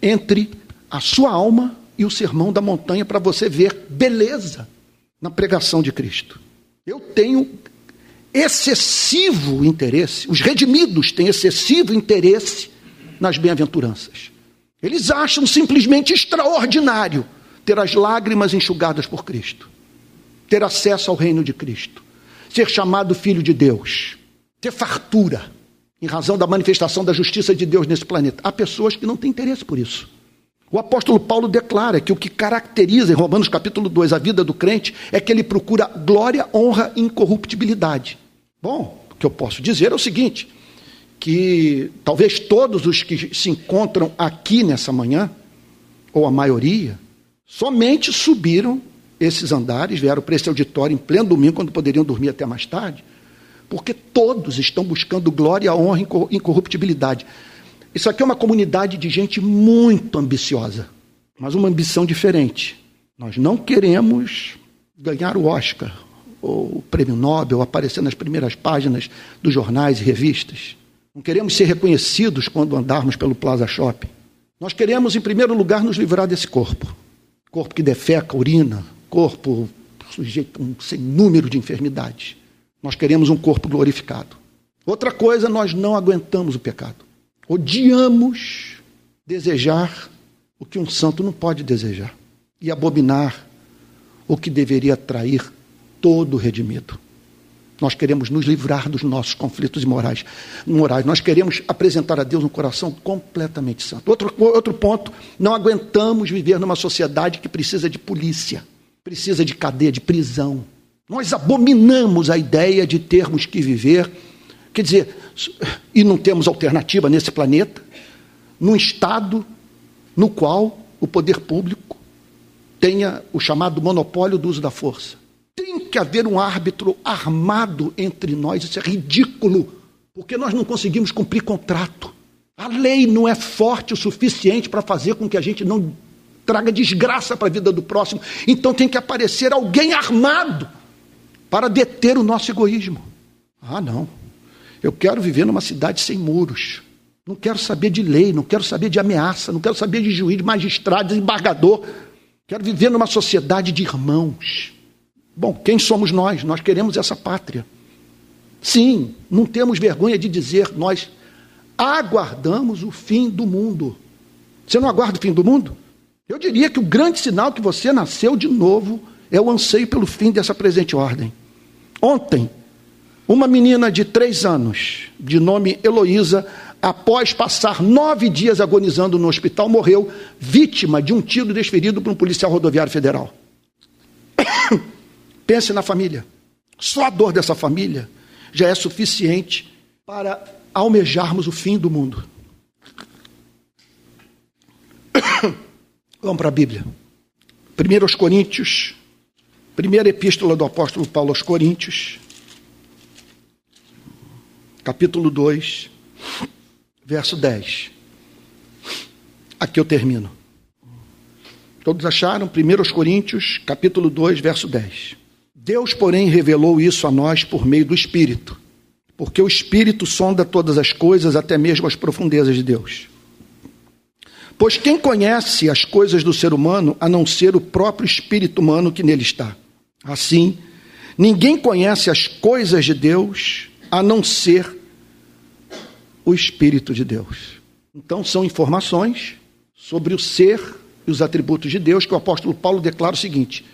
[SPEAKER 1] entre a sua alma e o sermão da montanha para você ver beleza na pregação de Cristo. Eu tenho excessivo interesse, os redimidos têm excessivo interesse nas bem-aventuranças. Eles acham simplesmente extraordinário ter as lágrimas enxugadas por Cristo, ter acesso ao reino de Cristo, ser chamado filho de Deus, ter fartura, em razão da manifestação da justiça de Deus nesse planeta. Há pessoas que não têm interesse por isso. O apóstolo Paulo declara que o que caracteriza em Romanos capítulo 2 a vida do crente é que ele procura glória, honra e incorruptibilidade. Bom, o que eu posso dizer é o seguinte: que talvez todos os que se encontram aqui nessa manhã, ou a maioria, somente subiram esses andares, vieram para esse auditório em pleno domingo, quando poderiam dormir até mais tarde, porque todos estão buscando glória, honra e incorruptibilidade. Isso aqui é uma comunidade de gente muito ambiciosa, mas uma ambição diferente. Nós não queremos ganhar o Oscar, ou o prêmio Nobel, aparecer nas primeiras páginas dos jornais e revistas. Não queremos ser reconhecidos quando andarmos pelo Plaza Shopping. Nós queremos, em primeiro lugar, nos livrar desse corpo. Corpo que defeca, urina, corpo sujeito a um sem número de enfermidades. Nós queremos um corpo glorificado. Outra coisa, nós não aguentamos o pecado. Odiamos desejar o que um santo não pode desejar e abominar o que deveria atrair todo redimido. Nós queremos nos livrar dos nossos conflitos morais. morais. Nós queremos apresentar a Deus um coração completamente santo. Outro, outro ponto, não aguentamos viver numa sociedade que precisa de polícia, precisa de cadeia, de prisão. Nós abominamos a ideia de termos que viver, quer dizer, e não temos alternativa nesse planeta, num estado no qual o poder público tenha o chamado monopólio do uso da força. Tem que haver um árbitro armado entre nós, isso é ridículo, porque nós não conseguimos cumprir contrato. A lei não é forte o suficiente para fazer com que a gente não traga desgraça para a vida do próximo. Então tem que aparecer alguém armado para deter o nosso egoísmo. Ah, não. Eu quero viver numa cidade sem muros. Não quero saber de lei, não quero saber de ameaça, não quero saber de juiz, magistrado, de embargador. Quero viver numa sociedade de irmãos. Bom, quem somos nós? Nós queremos essa pátria. Sim, não temos vergonha de dizer, nós aguardamos o fim do mundo. Você não aguarda o fim do mundo? Eu diria que o grande sinal que você nasceu de novo é o anseio pelo fim dessa presente ordem. Ontem, uma menina de três anos, de nome Heloísa, após passar nove dias agonizando no hospital, morreu vítima de um tiro desferido por um policial rodoviário federal. Pense na família. Só a dor dessa família já é suficiente para almejarmos o fim do mundo. Vamos para a Bíblia. Primeiro aos Coríntios, primeira epístola do apóstolo Paulo aos Coríntios, capítulo 2, verso 10. Aqui eu termino. Todos acharam? 1 Coríntios, capítulo 2, verso 10. Deus, porém, revelou isso a nós por meio do Espírito, porque o Espírito sonda todas as coisas, até mesmo as profundezas de Deus. Pois quem conhece as coisas do ser humano a não ser o próprio espírito humano que nele está? Assim, ninguém conhece as coisas de Deus a não ser o Espírito de Deus. Então, são informações sobre o ser e os atributos de Deus que o apóstolo Paulo declara o seguinte: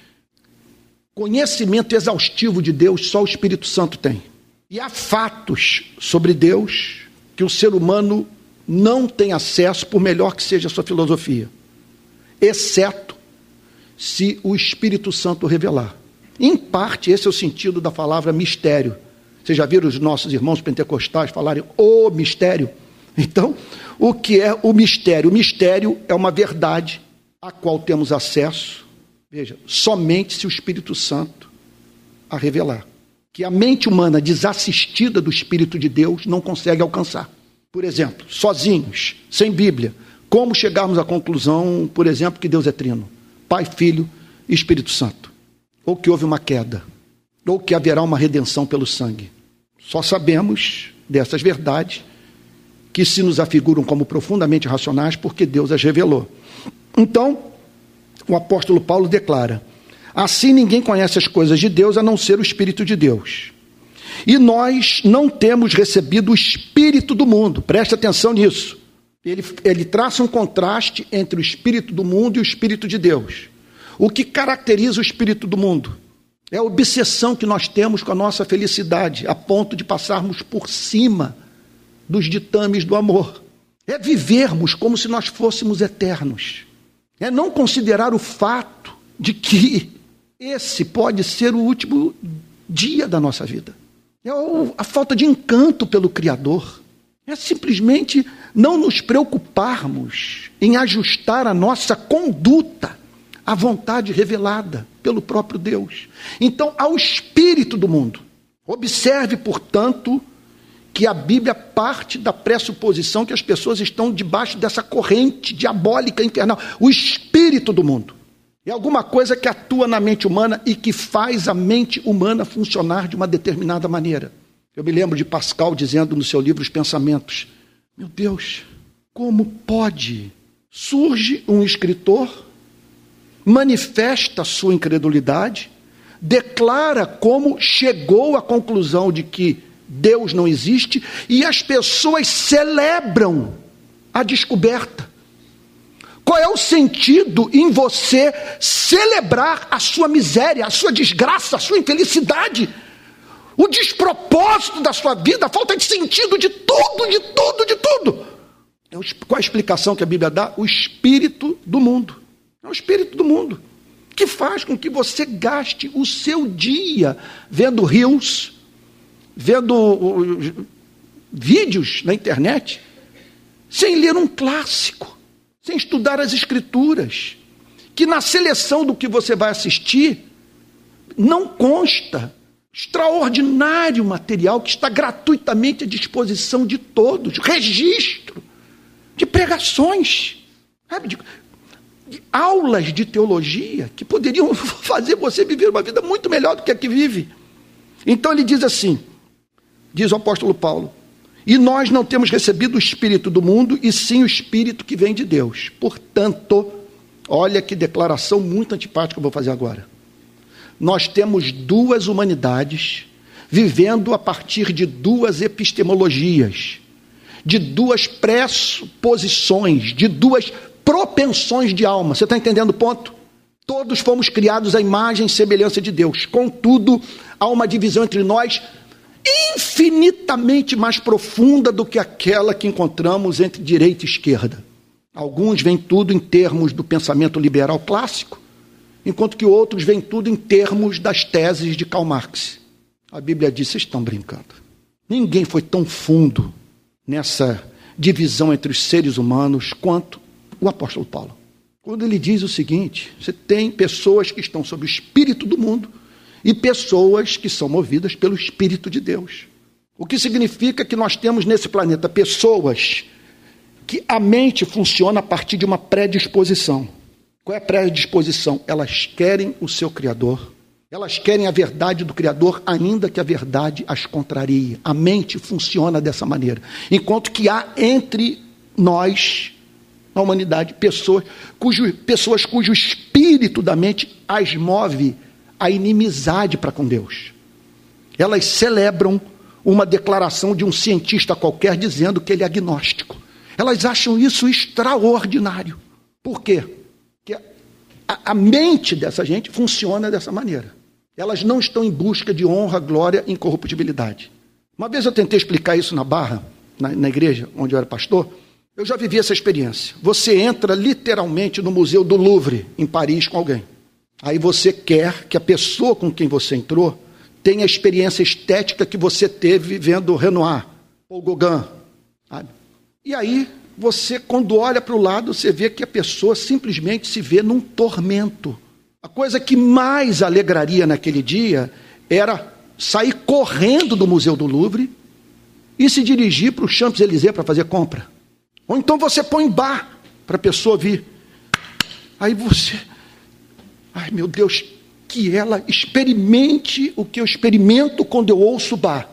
[SPEAKER 1] conhecimento exaustivo de Deus só o Espírito Santo tem. E há fatos sobre Deus que o ser humano não tem acesso, por melhor que seja a sua filosofia, exceto se o Espírito Santo revelar. Em parte, esse é o sentido da palavra mistério. Vocês já viram os nossos irmãos pentecostais falarem o mistério? Então, o que é o mistério? O mistério é uma verdade a qual temos acesso, veja, somente se o Espírito Santo a revelar. Que a mente humana desassistida do Espírito de Deus não consegue alcançar. Por exemplo, sozinhos, sem Bíblia, como chegarmos à conclusão, por exemplo, que Deus é trino? Pai, Filho e Espírito Santo. Ou que houve uma queda, ou que haverá uma redenção pelo sangue. Só sabemos dessas verdades que se nos afiguram como profundamente racionais porque Deus as revelou. Então, o apóstolo Paulo declara: Assim ninguém conhece as coisas de Deus a não ser o Espírito de Deus. E nós não temos recebido o Espírito do mundo, preste atenção nisso. Ele, ele traça um contraste entre o Espírito do mundo e o Espírito de Deus. O que caracteriza o Espírito do mundo? É a obsessão que nós temos com a nossa felicidade, a ponto de passarmos por cima dos ditames do amor. É vivermos como se nós fôssemos eternos. É não considerar o fato de que esse pode ser o último dia da nossa vida. É a falta de encanto pelo Criador. É simplesmente não nos preocuparmos em ajustar a nossa conduta à vontade revelada pelo próprio Deus. Então, ao espírito do mundo. Observe, portanto, que a Bíblia parte da pressuposição que as pessoas estão debaixo dessa corrente diabólica infernal, o espírito do mundo. É alguma coisa que atua na mente humana e que faz a mente humana funcionar de uma determinada maneira. Eu me lembro de Pascal dizendo no seu livro Os Pensamentos: Meu Deus, como pode? Surge um escritor, manifesta sua incredulidade, declara como chegou à conclusão de que Deus não existe e as pessoas celebram a descoberta. Qual é o sentido em você celebrar a sua miséria, a sua desgraça, a sua infelicidade? O despropósito da sua vida, a falta de sentido de tudo, de tudo, de tudo. É qual a explicação que a Bíblia dá? O espírito do mundo. É o espírito do mundo que faz com que você gaste o seu dia vendo rios, vendo vídeos na internet, sem ler um clássico, sem estudar as escrituras, que na seleção do que você vai assistir não consta extraordinário material que está gratuitamente à disposição de todos, registro de pregações, sabe, de, aulas de teologia que poderiam fazer você viver uma vida muito melhor do que a que vive. Então ele diz assim: diz o apóstolo Paulo. E nós não temos recebido o Espírito do mundo, e sim o Espírito que vem de Deus. Portanto, olha que declaração muito antipática que eu vou fazer agora. Nós temos duas humanidades vivendo a partir de duas epistemologias, de duas pressuposições, de duas propensões de alma. Você está entendendo o ponto? Todos fomos criados à imagem e semelhança de Deus. Contudo, há uma divisão entre nós infinitamente mais profunda do que aquela que encontramos entre direita e esquerda. Alguns veem tudo em termos do pensamento liberal clássico, enquanto que outros veem tudo em termos das teses de Karl Marx. A Bíblia diz: vocês estão brincando. Ninguém foi tão fundo nessa divisão entre os seres humanos quanto o apóstolo Paulo. Quando ele diz o seguinte: você tem pessoas que estão sob o espírito do mundo e pessoas que são movidas pelo Espírito de Deus. O que significa que nós temos nesse planeta pessoas que a mente funciona a partir de uma predisposição. Qual é a predisposição? Elas querem o seu Criador, elas querem a verdade do Criador, ainda que a verdade as contrarie. A mente funciona dessa maneira. Enquanto que há entre nós, na humanidade, pessoas cujo, pessoas cujo espírito da mente as move a inimizade para com Deus. Elas celebram uma declaração de um cientista qualquer dizendo que ele é agnóstico. Elas acham isso extraordinário. Por quê? Porque a, a mente dessa gente funciona dessa maneira. Elas não estão em busca de honra, glória e incorruptibilidade. Uma vez eu tentei explicar isso na Barra, na, na igreja onde eu era pastor. Eu já vivi essa experiência. Você entra literalmente no Museu do Louvre, em Paris, com alguém. Aí você quer que a pessoa com quem você entrou tenha a experiência estética que você teve vendo Renoir ou Gauguin. Sabe? E aí, você, quando olha para o lado, você vê que a pessoa simplesmente se vê num tormento. A coisa que mais alegraria naquele dia era sair correndo do Museu do Louvre e se dirigir para o Champs-Élysées para fazer compra. Ou então você põe bar para a pessoa vir. Aí você Ai, meu Deus, que ela experimente o que eu experimento quando eu ouço bar.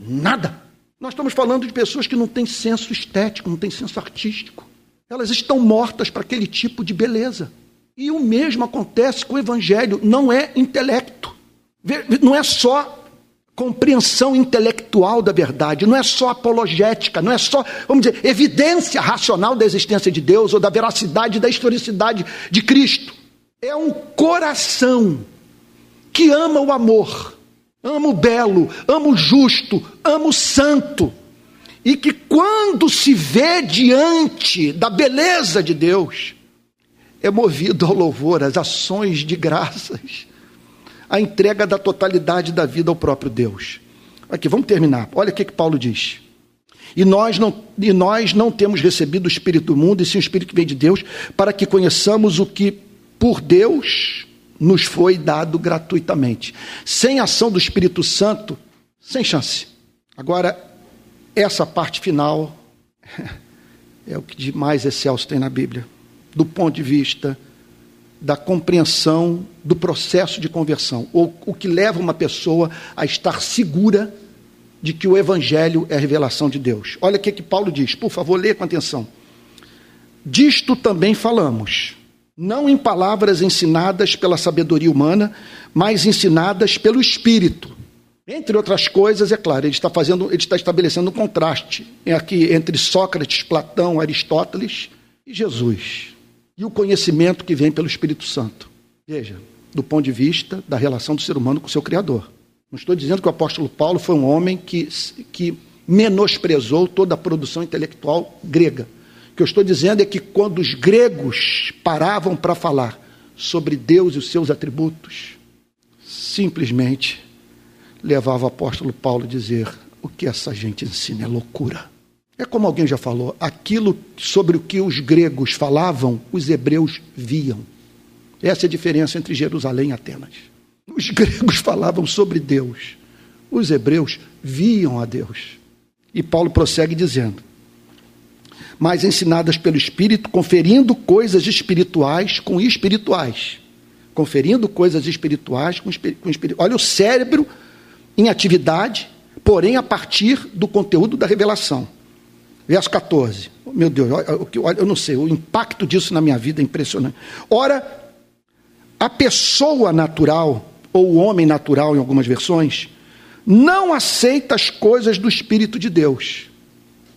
[SPEAKER 1] Nada. Nós estamos falando de pessoas que não têm senso estético, não têm senso artístico. Elas estão mortas para aquele tipo de beleza. E o mesmo acontece com o evangelho, não é intelecto. Não é só compreensão intelectual da verdade, não é só apologética, não é só, vamos dizer, evidência racional da existência de Deus ou da veracidade da historicidade de Cristo é um coração que ama o amor, ama o belo, ama o justo, ama o santo, e que quando se vê diante da beleza de Deus, é movido ao louvor, às ações de graças, a entrega da totalidade da vida ao próprio Deus. Aqui, vamos terminar. Olha o que, que Paulo diz. E nós, não, e nós não temos recebido o Espírito do mundo, e sim o Espírito que vem de Deus, para que conheçamos o que por Deus nos foi dado gratuitamente. Sem ação do Espírito Santo, sem chance. Agora, essa parte final é o que de mais excelso tem na Bíblia, do ponto de vista da compreensão do processo de conversão, ou o que leva uma pessoa a estar segura de que o Evangelho é a revelação de Deus. Olha o que, que Paulo diz, por favor, leia com atenção. Disto também falamos não em palavras ensinadas pela sabedoria humana, mas ensinadas pelo Espírito. Entre outras coisas, é claro, ele está fazendo, ele está estabelecendo um contraste aqui entre Sócrates, Platão, Aristóteles e Jesus. E o conhecimento que vem pelo Espírito Santo. Veja, do ponto de vista da relação do ser humano com o seu Criador. Não estou dizendo que o apóstolo Paulo foi um homem que, que menosprezou toda a produção intelectual grega. O que eu estou dizendo é que quando os gregos paravam para falar sobre Deus e os seus atributos, simplesmente levava o apóstolo Paulo a dizer: o que essa gente ensina é loucura. É como alguém já falou, aquilo sobre o que os gregos falavam, os hebreus viam. Essa é a diferença entre Jerusalém e Atenas. Os gregos falavam sobre Deus, os hebreus viam a Deus. E Paulo prossegue dizendo: mas ensinadas pelo Espírito, conferindo coisas espirituais com espirituais. Conferindo coisas espirituais com, com espirituais. Olha o cérebro em atividade, porém a partir do conteúdo da revelação. Verso 14. Meu Deus, eu não sei, o impacto disso na minha vida é impressionante. Ora, a pessoa natural, ou o homem natural em algumas versões, não aceita as coisas do Espírito de Deus.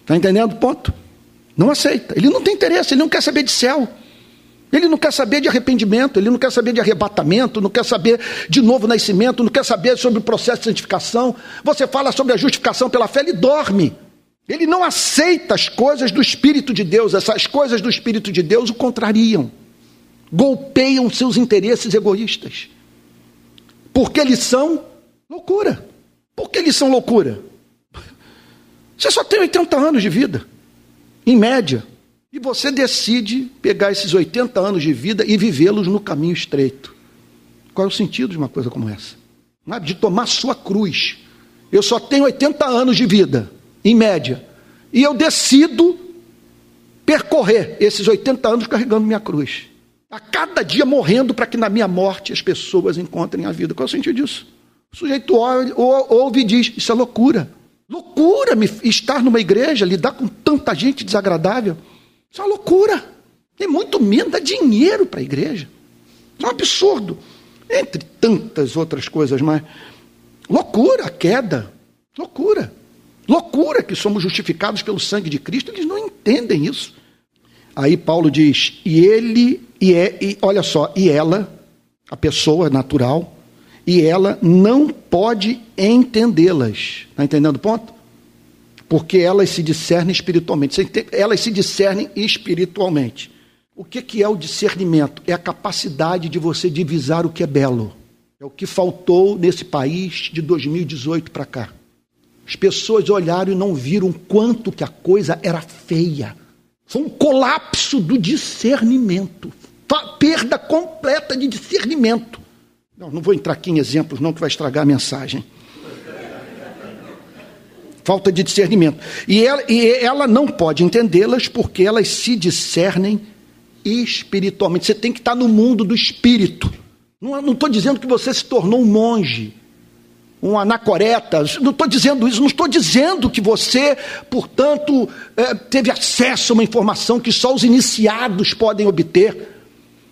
[SPEAKER 1] Está entendendo o ponto? Não aceita. Ele não tem interesse, ele não quer saber de céu. Ele não quer saber de arrependimento, ele não quer saber de arrebatamento, não quer saber de novo nascimento, não quer saber sobre o processo de santificação. Você fala sobre a justificação pela fé, ele dorme. Ele não aceita as coisas do Espírito de Deus, essas coisas do Espírito de Deus o contrariam, golpeiam seus interesses egoístas. Porque eles são loucura. Por que eles são loucura? Você só tem 80 anos de vida em média. E você decide pegar esses 80 anos de vida e vivê-los no caminho estreito. Qual é o sentido de uma coisa como essa? De tomar sua cruz Eu só tenho 80 anos de vida, em média. E eu decido percorrer esses 80 anos carregando minha cruz. A cada dia morrendo para que na minha morte as pessoas encontrem a vida. Qual é o sentido disso? O sujeito ouve e diz: Isso é loucura. Loucura me estar numa igreja, lidar com tanta gente desagradável. Isso é uma loucura. Tem muito menos dar dinheiro para a igreja. Isso é um absurdo. Entre tantas outras coisas mais. Loucura, queda. Loucura. Loucura que somos justificados pelo sangue de Cristo. Eles não entendem isso. Aí Paulo diz: e ele, e, é, e olha só, e ela, a pessoa natural, e ela não pode entendê-las. Está entendendo o ponto? Porque elas se discernem espiritualmente. Elas se discernem espiritualmente. O que, que é o discernimento? É a capacidade de você divisar o que é belo. É o que faltou nesse país de 2018 para cá. As pessoas olharam e não viram quanto que a coisa era feia. Foi um colapso do discernimento. Perda completa de discernimento. Não, não vou entrar aqui em exemplos, não, que vai estragar a mensagem. Falta de discernimento. E ela, e ela não pode entendê-las porque elas se discernem espiritualmente. Você tem que estar no mundo do espírito. Não estou dizendo que você se tornou um monge, um anacoreta. Não estou dizendo isso. Não estou dizendo que você, portanto, é, teve acesso a uma informação que só os iniciados podem obter.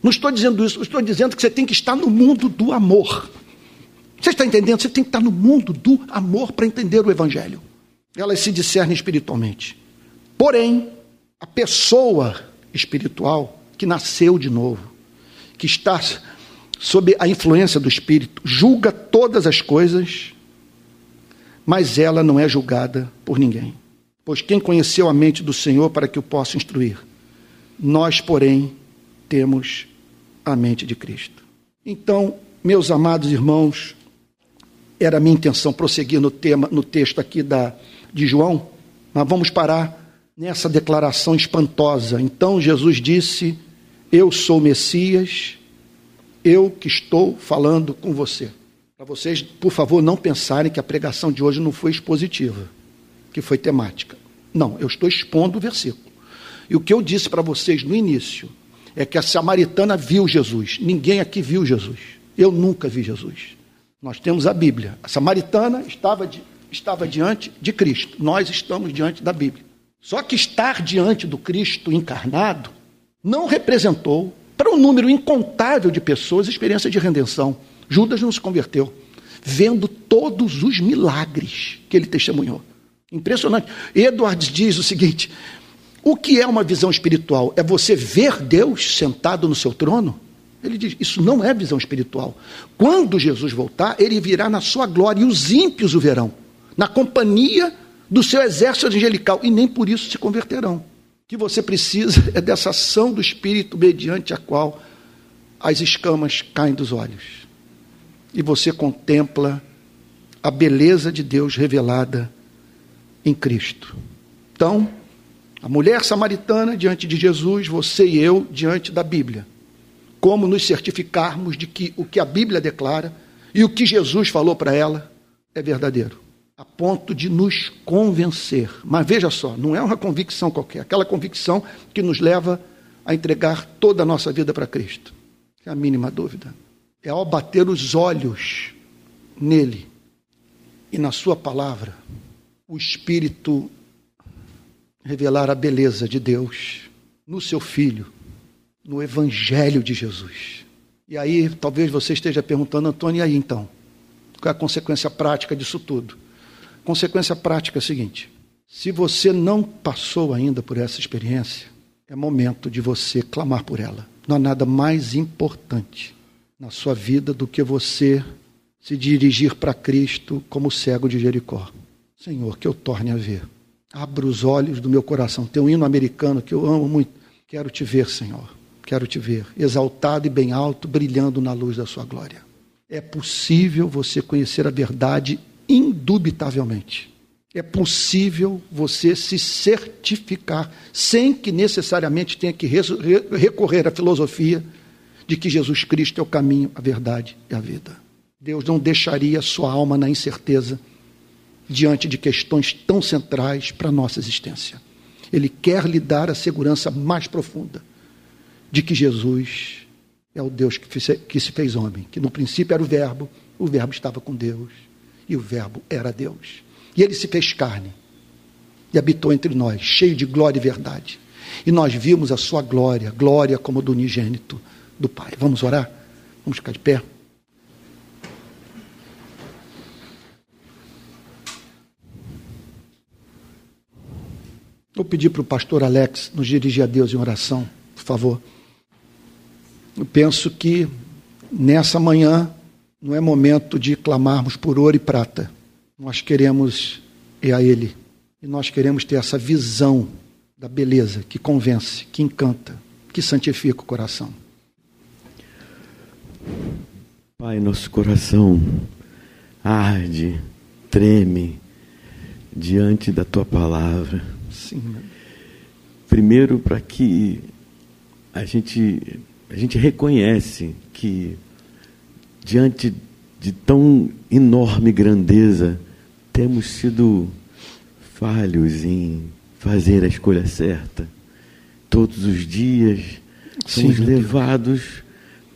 [SPEAKER 1] Não estou dizendo isso. Estou dizendo que você tem que estar no mundo do amor. Você está entendendo? Você tem que estar no mundo do amor para entender o Evangelho. Elas se discernem espiritualmente. Porém, a pessoa espiritual que nasceu de novo, que está sob a influência do Espírito, julga todas as coisas, mas ela não é julgada por ninguém. Pois quem conheceu a mente do Senhor para que o possa instruir? Nós, porém, temos a mente de Cristo. Então, meus amados irmãos, era minha intenção prosseguir no tema, no texto aqui da, de João, mas vamos parar nessa declaração espantosa. Então Jesus disse: Eu sou Messias, eu que estou falando com você. Para vocês, por favor, não pensarem que a pregação de hoje não foi expositiva, que foi temática. Não, eu estou expondo o versículo. E o que eu disse para vocês no início é que a samaritana viu Jesus. Ninguém aqui viu Jesus. Eu nunca vi Jesus. Nós temos a Bíblia. A samaritana estava, de, estava diante de Cristo. Nós estamos diante da Bíblia. Só que estar diante do Cristo encarnado não representou para um número incontável de pessoas experiência de redenção. Judas não se converteu, vendo todos os milagres que ele testemunhou. Impressionante. Edwards diz o seguinte: o que é uma visão espiritual? É você ver Deus sentado no seu trono? Ele diz: Isso não é visão espiritual. Quando Jesus voltar, ele virá na sua glória e os ímpios o verão, na companhia do seu exército angelical, e nem por isso se converterão. O que você precisa é dessa ação do Espírito mediante a qual as escamas caem dos olhos. E você contempla a beleza de Deus revelada em Cristo. Então, a mulher samaritana diante de Jesus, você e eu diante da Bíblia como nos certificarmos de que o que a Bíblia declara e o que Jesus falou para ela é verdadeiro, a ponto de nos convencer. Mas veja só, não é uma convicção qualquer, aquela convicção que nos leva a entregar toda a nossa vida para Cristo. É a mínima dúvida. É ao bater os olhos nele e na sua palavra, o Espírito revelar a beleza de Deus no seu filho no Evangelho de Jesus. E aí, talvez você esteja perguntando, Antônio, e aí então? Qual é a consequência prática disso tudo? Consequência prática é a seguinte: se você não passou ainda por essa experiência, é momento de você clamar por ela. Não há nada mais importante na sua vida do que você se dirigir para Cristo como cego de Jericó. Senhor, que eu torne a ver. Abra os olhos do meu coração. Tem um hino americano que eu amo muito. Quero te ver, Senhor quero te ver, exaltado e bem alto, brilhando na luz da sua glória. É possível você conhecer a verdade indubitavelmente. É possível você se certificar, sem que necessariamente tenha que recorrer à filosofia de que Jesus Cristo é o caminho, a verdade e a vida. Deus não deixaria sua alma na incerteza diante de questões tão centrais para a nossa existência. Ele quer lhe dar a segurança mais profunda de que Jesus é o Deus que se fez homem, que no princípio era o Verbo, o Verbo estava com Deus e o Verbo era Deus. E ele se fez carne e habitou entre nós, cheio de glória e verdade. E nós vimos a sua glória, glória como do unigênito do Pai. Vamos orar? Vamos ficar de pé? Vou pedir para o pastor Alex nos dirigir a Deus em oração, por favor. Eu penso que nessa manhã não é momento de clamarmos por ouro e prata. Nós queremos é a Ele. E nós queremos ter essa visão da beleza que convence, que encanta, que santifica o coração.
[SPEAKER 2] Pai, nosso coração arde, treme diante da tua palavra.
[SPEAKER 1] Sim.
[SPEAKER 2] Primeiro, para que a gente, a gente reconhece que diante de tão enorme grandeza, temos sido falhos em fazer a escolha certa. Todos os dias somos Sim, levados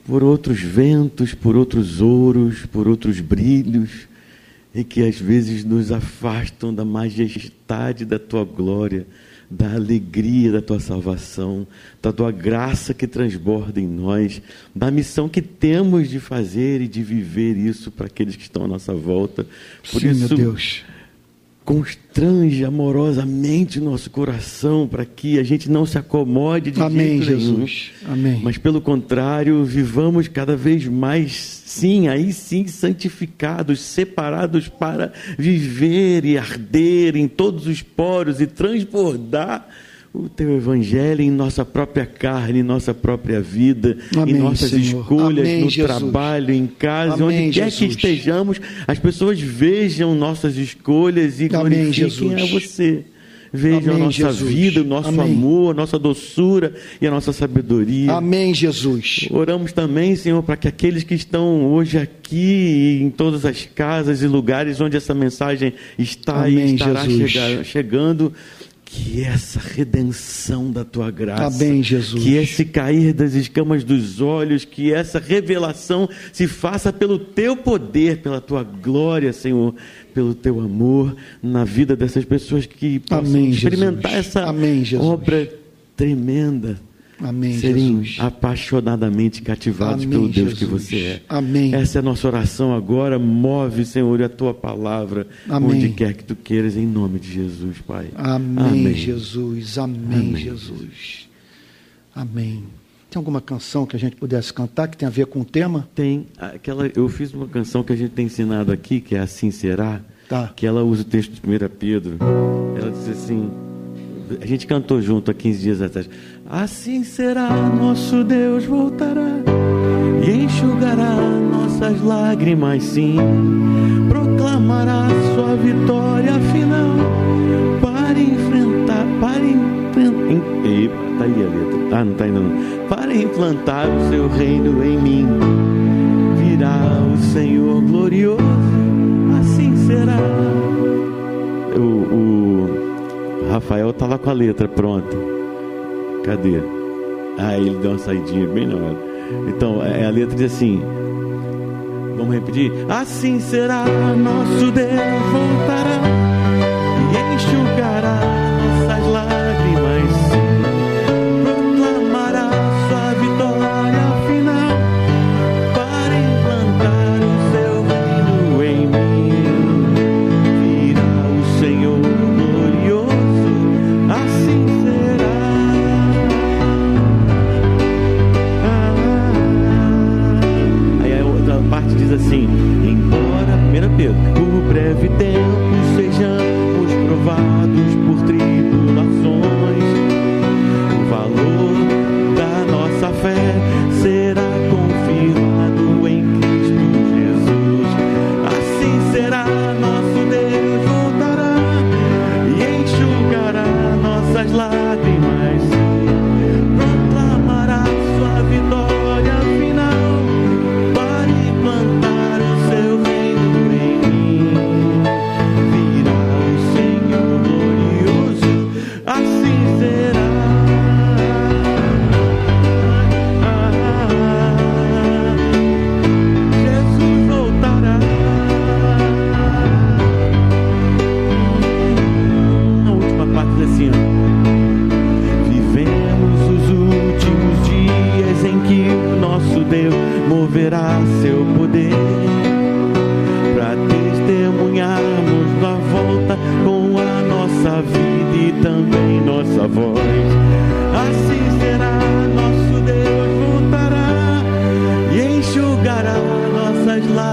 [SPEAKER 2] por outros ventos, por outros ouros, por outros brilhos, e que às vezes nos afastam da majestade da tua glória, da alegria da tua salvação, da tua graça que transborda em nós, da missão que temos de fazer e de viver isso para aqueles que estão à nossa volta.
[SPEAKER 1] Por Sim, isso, meu Deus
[SPEAKER 2] constrange amorosamente nosso coração para que a gente não se acomode de
[SPEAKER 1] Amém, Jesus. Amém.
[SPEAKER 2] Mas pelo contrário, vivamos cada vez mais, sim, aí sim, santificados, separados para viver e arder em todos os poros e transbordar o teu evangelho em nossa própria carne, em nossa própria vida,
[SPEAKER 1] Amém,
[SPEAKER 2] em nossas
[SPEAKER 1] Senhor.
[SPEAKER 2] escolhas,
[SPEAKER 1] Amém,
[SPEAKER 2] no
[SPEAKER 1] Jesus.
[SPEAKER 2] trabalho, em casa,
[SPEAKER 1] Amém,
[SPEAKER 2] onde quer
[SPEAKER 1] Jesus.
[SPEAKER 2] que estejamos, as pessoas vejam nossas escolhas e glorifiquem a
[SPEAKER 1] Jesus.
[SPEAKER 2] você. Vejam a nossa
[SPEAKER 1] Jesus.
[SPEAKER 2] vida, o nosso amor, a nossa doçura e a nossa sabedoria.
[SPEAKER 1] Amém, Jesus.
[SPEAKER 2] Oramos também, Senhor, para que aqueles que estão hoje aqui, em todas as casas e lugares onde essa mensagem está e estará
[SPEAKER 1] Jesus.
[SPEAKER 2] chega- chegando, que essa redenção da tua graça,
[SPEAKER 1] Amém, Jesus.
[SPEAKER 2] que esse cair das escamas dos olhos, que essa revelação se faça pelo teu poder, pela tua glória, Senhor, pelo teu amor na vida dessas pessoas que possam
[SPEAKER 1] Amém,
[SPEAKER 2] experimentar
[SPEAKER 1] Jesus.
[SPEAKER 2] essa
[SPEAKER 1] Amém,
[SPEAKER 2] obra tremenda
[SPEAKER 1] Amém,
[SPEAKER 2] serem
[SPEAKER 1] Jesus.
[SPEAKER 2] apaixonadamente cativados
[SPEAKER 1] Amém,
[SPEAKER 2] pelo Deus que
[SPEAKER 1] Jesus.
[SPEAKER 2] você é.
[SPEAKER 1] Amém.
[SPEAKER 2] Essa é a nossa oração agora. Move, Senhor, a tua palavra
[SPEAKER 1] Amém.
[SPEAKER 2] onde quer que tu queiras, em nome de Jesus, Pai.
[SPEAKER 1] Amém, Jesus. Amém,
[SPEAKER 2] Amém,
[SPEAKER 1] Jesus. Amém. Tem alguma canção que a gente pudesse cantar que tem a ver com o tema?
[SPEAKER 2] Tem aquela, eu fiz uma canção que a gente tem ensinado aqui, que é Assim Será,
[SPEAKER 1] Tá.
[SPEAKER 2] que ela usa o texto de 1 Pedro. Ela diz assim, a gente cantou junto há 15 dias atrás. Assim será, nosso Deus voltará e enxugará nossas lágrimas, sim. Proclamará sua vitória final para enfrentar, para enfrentar. Tá aí a letra. Ah, não tá não. Para implantar o seu reino em mim. Virá o Senhor glorioso, assim será. O, o Rafael tá lá com a letra pronta. Cadê? Ah, ele deu uma saidinha bem na hora. Então, é, a letra diz assim: Vamos repetir? Assim será, nosso Deus voltará e enxugará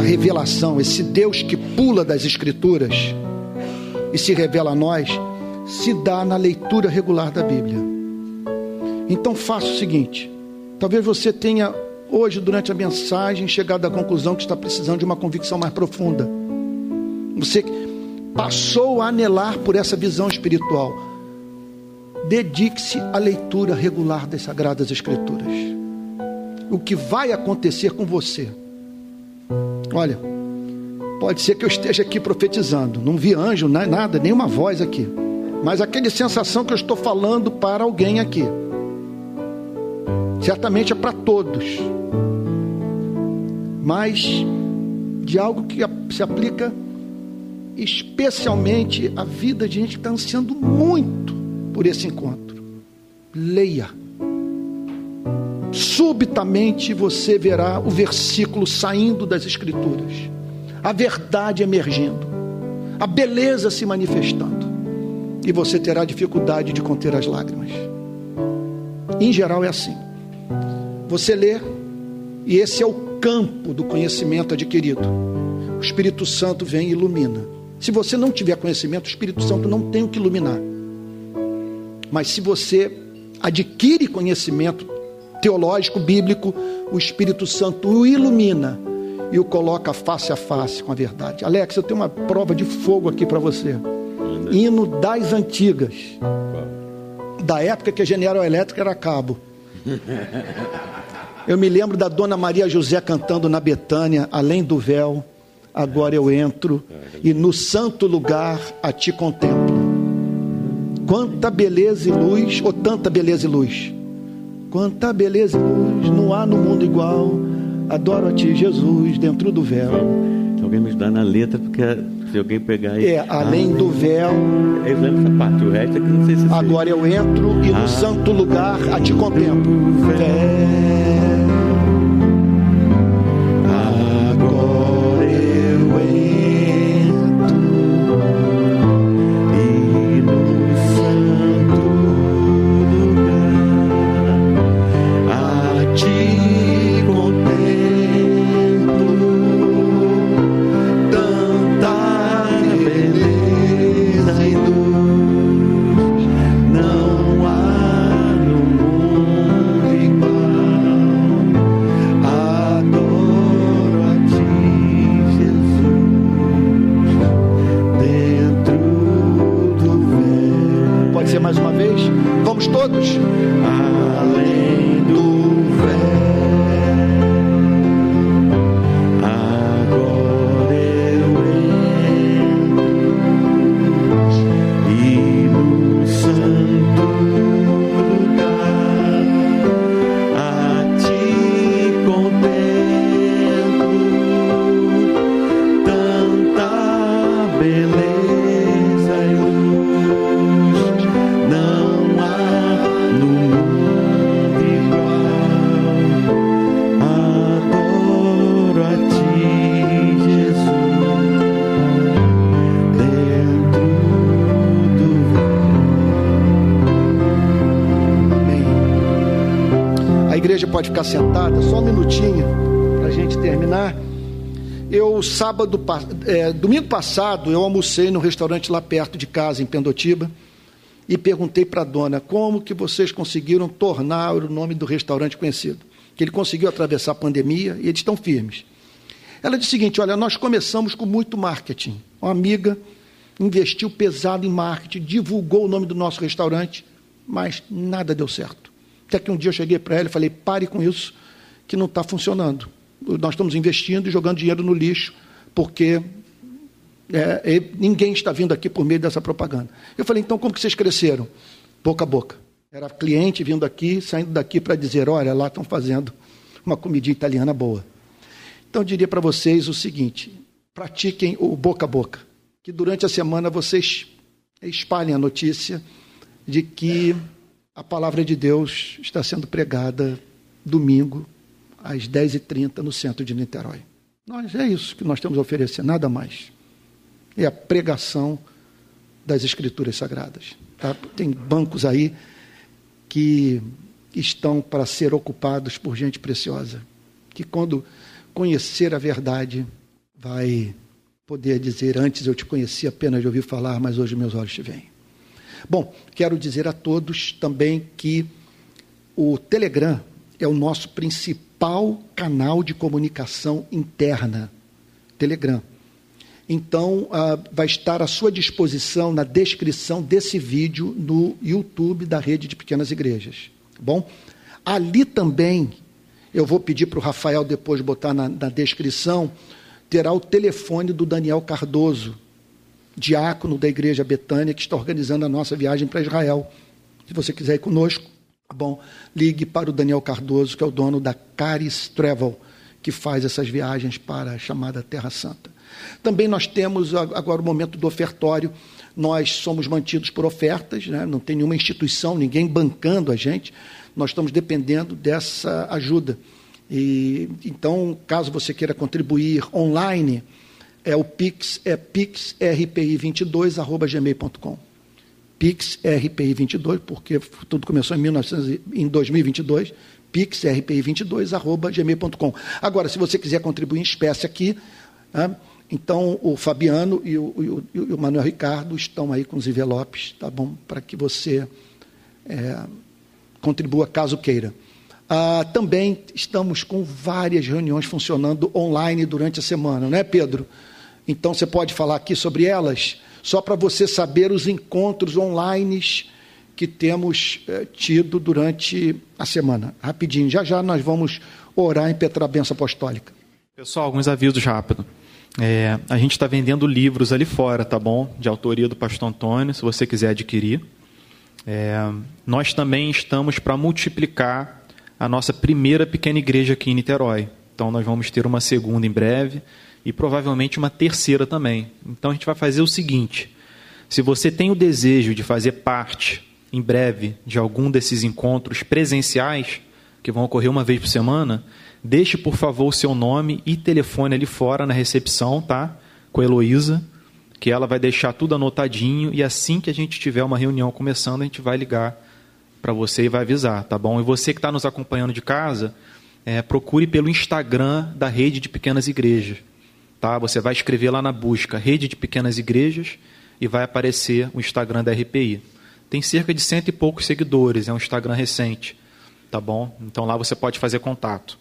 [SPEAKER 1] essa revelação, esse Deus que pula das Escrituras e se revela a nós, se dá na leitura regular da Bíblia. Então faça o seguinte: talvez você tenha hoje, durante a mensagem, chegado à conclusão que está precisando de uma convicção mais profunda. Você passou a anelar por essa visão espiritual. Dedique-se à leitura regular das Sagradas Escrituras. O que vai acontecer com você? Olha, pode ser que eu esteja aqui profetizando, não vi anjo, não é nada, nenhuma voz aqui, mas aquela sensação que eu estou falando para alguém aqui, certamente é para todos, mas de algo que se aplica especialmente a vida de gente que está ansiando muito por esse encontro. Leia. Subitamente você verá o versículo saindo das Escrituras, a verdade emergindo, a beleza se manifestando, e você terá dificuldade de conter as lágrimas. Em geral é assim. Você lê, e esse é o campo do conhecimento adquirido. O Espírito Santo vem e ilumina se você não tiver conhecimento, o Espírito Santo não tem o que iluminar. Mas se você adquire conhecimento teológico, bíblico, o Espírito Santo o ilumina e o coloca face a face com a verdade. Alex, eu tenho uma prova de fogo aqui para você. Hino das antigas. Da época que a General Elétrica era cabo. Eu me lembro da Dona Maria José cantando na Betânia, além do véu agora eu entro e no santo lugar a ti contemplo. Quanta beleza e luz, ou tanta beleza e luz. Quanta beleza e luz, não há no mundo igual. Adoro a ti, Jesus, dentro do véu.
[SPEAKER 2] Se alguém me ajudar na letra, porque se alguém pegar aí.
[SPEAKER 1] É, além ah, do véu.
[SPEAKER 2] Eu lembro essa parte, o resto é que não sei se.
[SPEAKER 1] Agora eu entro e no ah, santo lugar a ti contemplo. Véu. Ficar sentada, só um minutinho para a gente terminar. Eu, sábado, é, domingo passado, eu almocei no restaurante lá perto de casa, em Pendotiba, e perguntei para a dona como que vocês conseguiram tornar o nome do restaurante conhecido. Que ele conseguiu atravessar a pandemia e eles estão firmes. Ela disse o seguinte: olha, nós começamos com muito marketing. Uma amiga investiu pesado em marketing, divulgou o nome do nosso restaurante, mas nada deu certo. Até que um dia eu cheguei para ela e falei: pare com isso, que não está funcionando. Nós estamos investindo e jogando dinheiro no lixo, porque é, ninguém está vindo aqui por meio dessa propaganda. Eu falei, então como que vocês cresceram? Boca a boca. Era cliente vindo aqui, saindo daqui para dizer, olha, lá estão fazendo uma comidinha italiana boa. Então eu diria para vocês o seguinte: pratiquem o boca a boca. Que durante a semana vocês espalhem a notícia de que a palavra de Deus está sendo pregada domingo, às 10h30, no centro de Niterói. Nós, é isso que nós temos a oferecer, nada mais. É a pregação das Escrituras Sagradas. Tá? Tem bancos aí que estão para ser ocupados por gente preciosa, que quando conhecer a verdade vai poder dizer: Antes eu te conheci apenas de ouvir falar, mas hoje meus olhos te veem. Bom, quero dizer a todos também que o Telegram é o nosso principal canal de comunicação interna. Telegram. Então, uh, vai estar à sua disposição na descrição desse vídeo no YouTube da Rede de Pequenas Igrejas. Tá bom? Ali também, eu vou pedir para o Rafael depois botar na, na descrição, terá o telefone do Daniel Cardoso, diácono da Igreja Betânia, que está organizando a nossa viagem para Israel. Se você quiser ir conosco, tá bom, ligue para o Daniel Cardoso, que é o dono da Caris Travel, que faz essas viagens para a chamada Terra Santa. Também nós temos agora o momento do ofertório. Nós somos mantidos por ofertas, né? não tem nenhuma instituição, ninguém bancando a gente. Nós estamos dependendo dessa ajuda. E, então, caso você queira contribuir online, é o Pix, é pixrpi22.gmail.com. PixRPI22, porque tudo começou em, 1900, em 2022, pixrpi22.gmail.com. Agora, se você quiser contribuir em espécie aqui, né, então, o Fabiano e o, e o, Manuel Ricardo estão aí com os envelopes, tá bom? Para que você é, contribua caso queira. Ah, também estamos com várias reuniões funcionando online durante a semana, não é, Pedro? Então, você pode falar aqui sobre elas, só para você saber os encontros online que temos é, tido durante a semana. Rapidinho, já já nós vamos orar em Petrabença Apostólica.
[SPEAKER 3] Pessoal, alguns avisos rápidos. É, a gente está vendendo livros ali fora, tá bom? De autoria do pastor Antônio, se você quiser adquirir. É, nós também estamos para multiplicar a nossa primeira pequena igreja aqui em Niterói. Então nós vamos ter uma segunda em breve e provavelmente uma terceira também. Então a gente vai fazer o seguinte: se você tem o desejo de fazer parte em breve de algum desses encontros presenciais, que vão ocorrer uma vez por semana, Deixe, por favor, o seu nome e telefone ali fora na recepção, tá? Com a Heloísa, que ela vai deixar tudo anotadinho e assim que a gente tiver uma reunião começando, a gente vai ligar para você e vai avisar, tá bom? E você que está nos acompanhando de casa, é, procure pelo Instagram da Rede de Pequenas Igrejas, tá? Você vai escrever lá na busca Rede de Pequenas Igrejas e vai aparecer o Instagram da RPI. Tem cerca de cento e poucos seguidores, é um Instagram recente, tá bom? Então lá você pode fazer contato.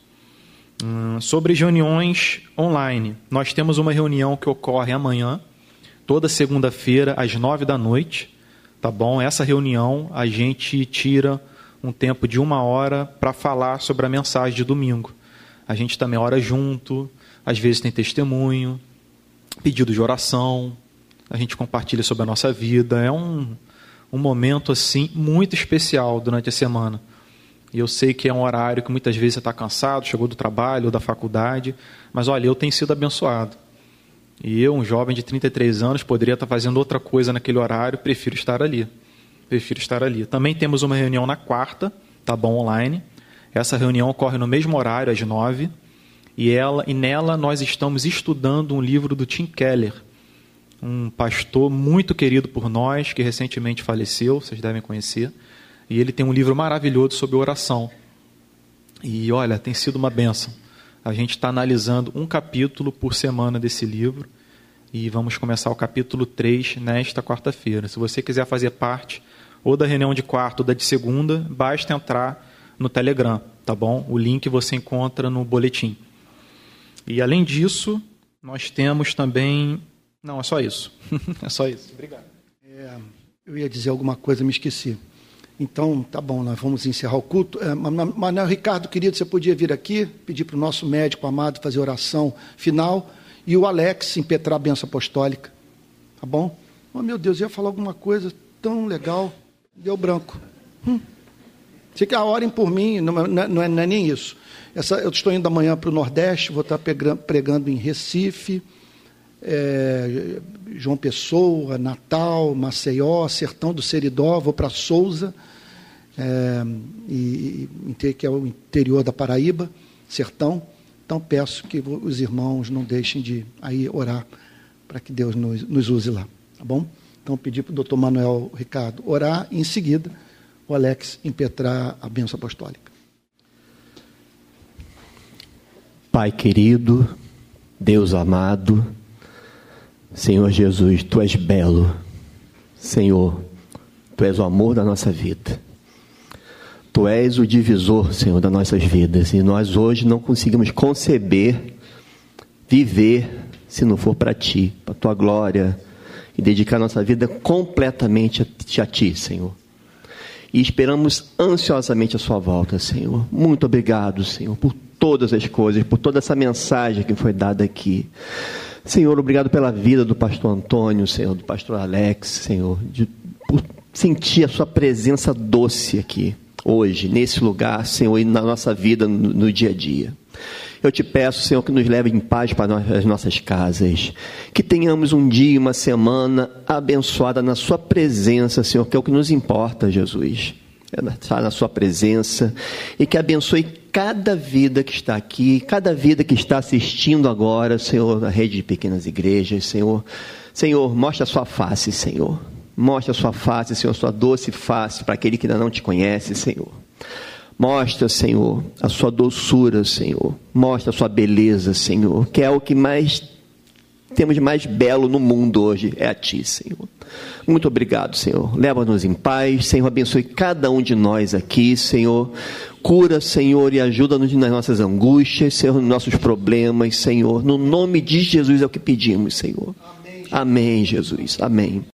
[SPEAKER 3] Hum, sobre reuniões online, nós temos uma reunião que ocorre amanhã, toda segunda-feira, às nove da noite. Tá bom? Essa reunião a gente tira um tempo de uma hora para falar sobre a mensagem de domingo. A gente também ora junto, às vezes tem testemunho, pedido de oração, a gente compartilha sobre a nossa vida. É um, um momento assim muito especial durante a semana. E eu sei que é um horário que muitas vezes você está cansado, chegou do trabalho ou da faculdade, mas olha, eu tenho sido abençoado. E eu, um jovem de 33 anos, poderia estar fazendo outra coisa naquele horário, prefiro estar ali. Prefiro estar ali. Também temos uma reunião na quarta, tá bom, online. Essa reunião ocorre no mesmo horário, às nove, e, ela, e nela nós estamos estudando um livro do Tim Keller, um pastor muito querido por nós, que recentemente faleceu, vocês devem conhecer. E ele tem um livro maravilhoso sobre oração. E olha, tem sido uma benção. A gente está analisando um capítulo por semana desse livro. E vamos começar o capítulo 3 nesta quarta-feira. Se você quiser fazer parte ou da reunião de quarta ou da de segunda, basta entrar no Telegram, tá bom? O link você encontra no boletim. E além disso, nós temos também. Não, é só isso. é só isso. Obrigado.
[SPEAKER 1] É, eu ia dizer alguma coisa, me esqueci. Então, tá bom, nós vamos encerrar o culto. É, Manuel Ricardo, querido, você podia vir aqui, pedir para o nosso médico amado fazer oração final, e o Alex impetrar a benção apostólica. Tá bom? Oh, meu Deus, eu ia falar alguma coisa tão legal. Deu branco. Hum. Que orem por mim, não, não, não, é, não é nem isso. Essa, eu estou indo amanhã para o Nordeste, vou estar pregando em Recife, é, João Pessoa, Natal, Maceió, Sertão do Seridó, vou para Souza, é, e, que é o interior da Paraíba, Sertão. Então peço que os irmãos não deixem de aí orar para que Deus nos, nos use lá, tá bom? Então pedi para o doutor Manuel Ricardo orar e em seguida o Alex impetrar a bênção apostólica.
[SPEAKER 4] Pai querido, Deus amado, Senhor Jesus, Tu és belo. Senhor, Tu és o amor da nossa vida. Tu és o divisor, Senhor, das nossas vidas. E nós hoje não conseguimos conceber, viver, se não for para Ti, para Tua glória, e dedicar nossa vida completamente a Ti, Senhor. E esperamos ansiosamente a Sua volta, Senhor. Muito obrigado, Senhor, por todas as coisas, por toda essa mensagem que foi dada aqui. Senhor, obrigado pela vida do pastor Antônio, Senhor, do pastor Alex, Senhor, de, por sentir a sua presença doce aqui, hoje, nesse lugar, Senhor, e na nossa vida, no, no dia a dia. Eu te peço, Senhor, que nos leve em paz para as nossas casas. Que tenhamos um dia, uma semana abençoada na Sua presença, Senhor, que é o que nos importa, Jesus. É estar na Sua presença e que abençoe cada vida que está aqui, cada vida que está assistindo agora, Senhor, na rede de pequenas igrejas, Senhor. Senhor, mostra a sua face, Senhor. Mostra a sua face, Senhor, sua doce face para aquele que ainda não te conhece, Senhor. Mostra, Senhor, a sua doçura, Senhor. Mostra a sua beleza, Senhor, que é o que mais temos de mais belo no mundo hoje, é a Ti, Senhor. Muito obrigado, Senhor. Leva-nos em paz, Senhor. Abençoe cada um de nós aqui, Senhor. Cura, Senhor, e ajuda-nos nas nossas angústias, Senhor, nos nossos problemas, Senhor. No nome de Jesus é o que pedimos, Senhor. Amém, Jesus. Amém.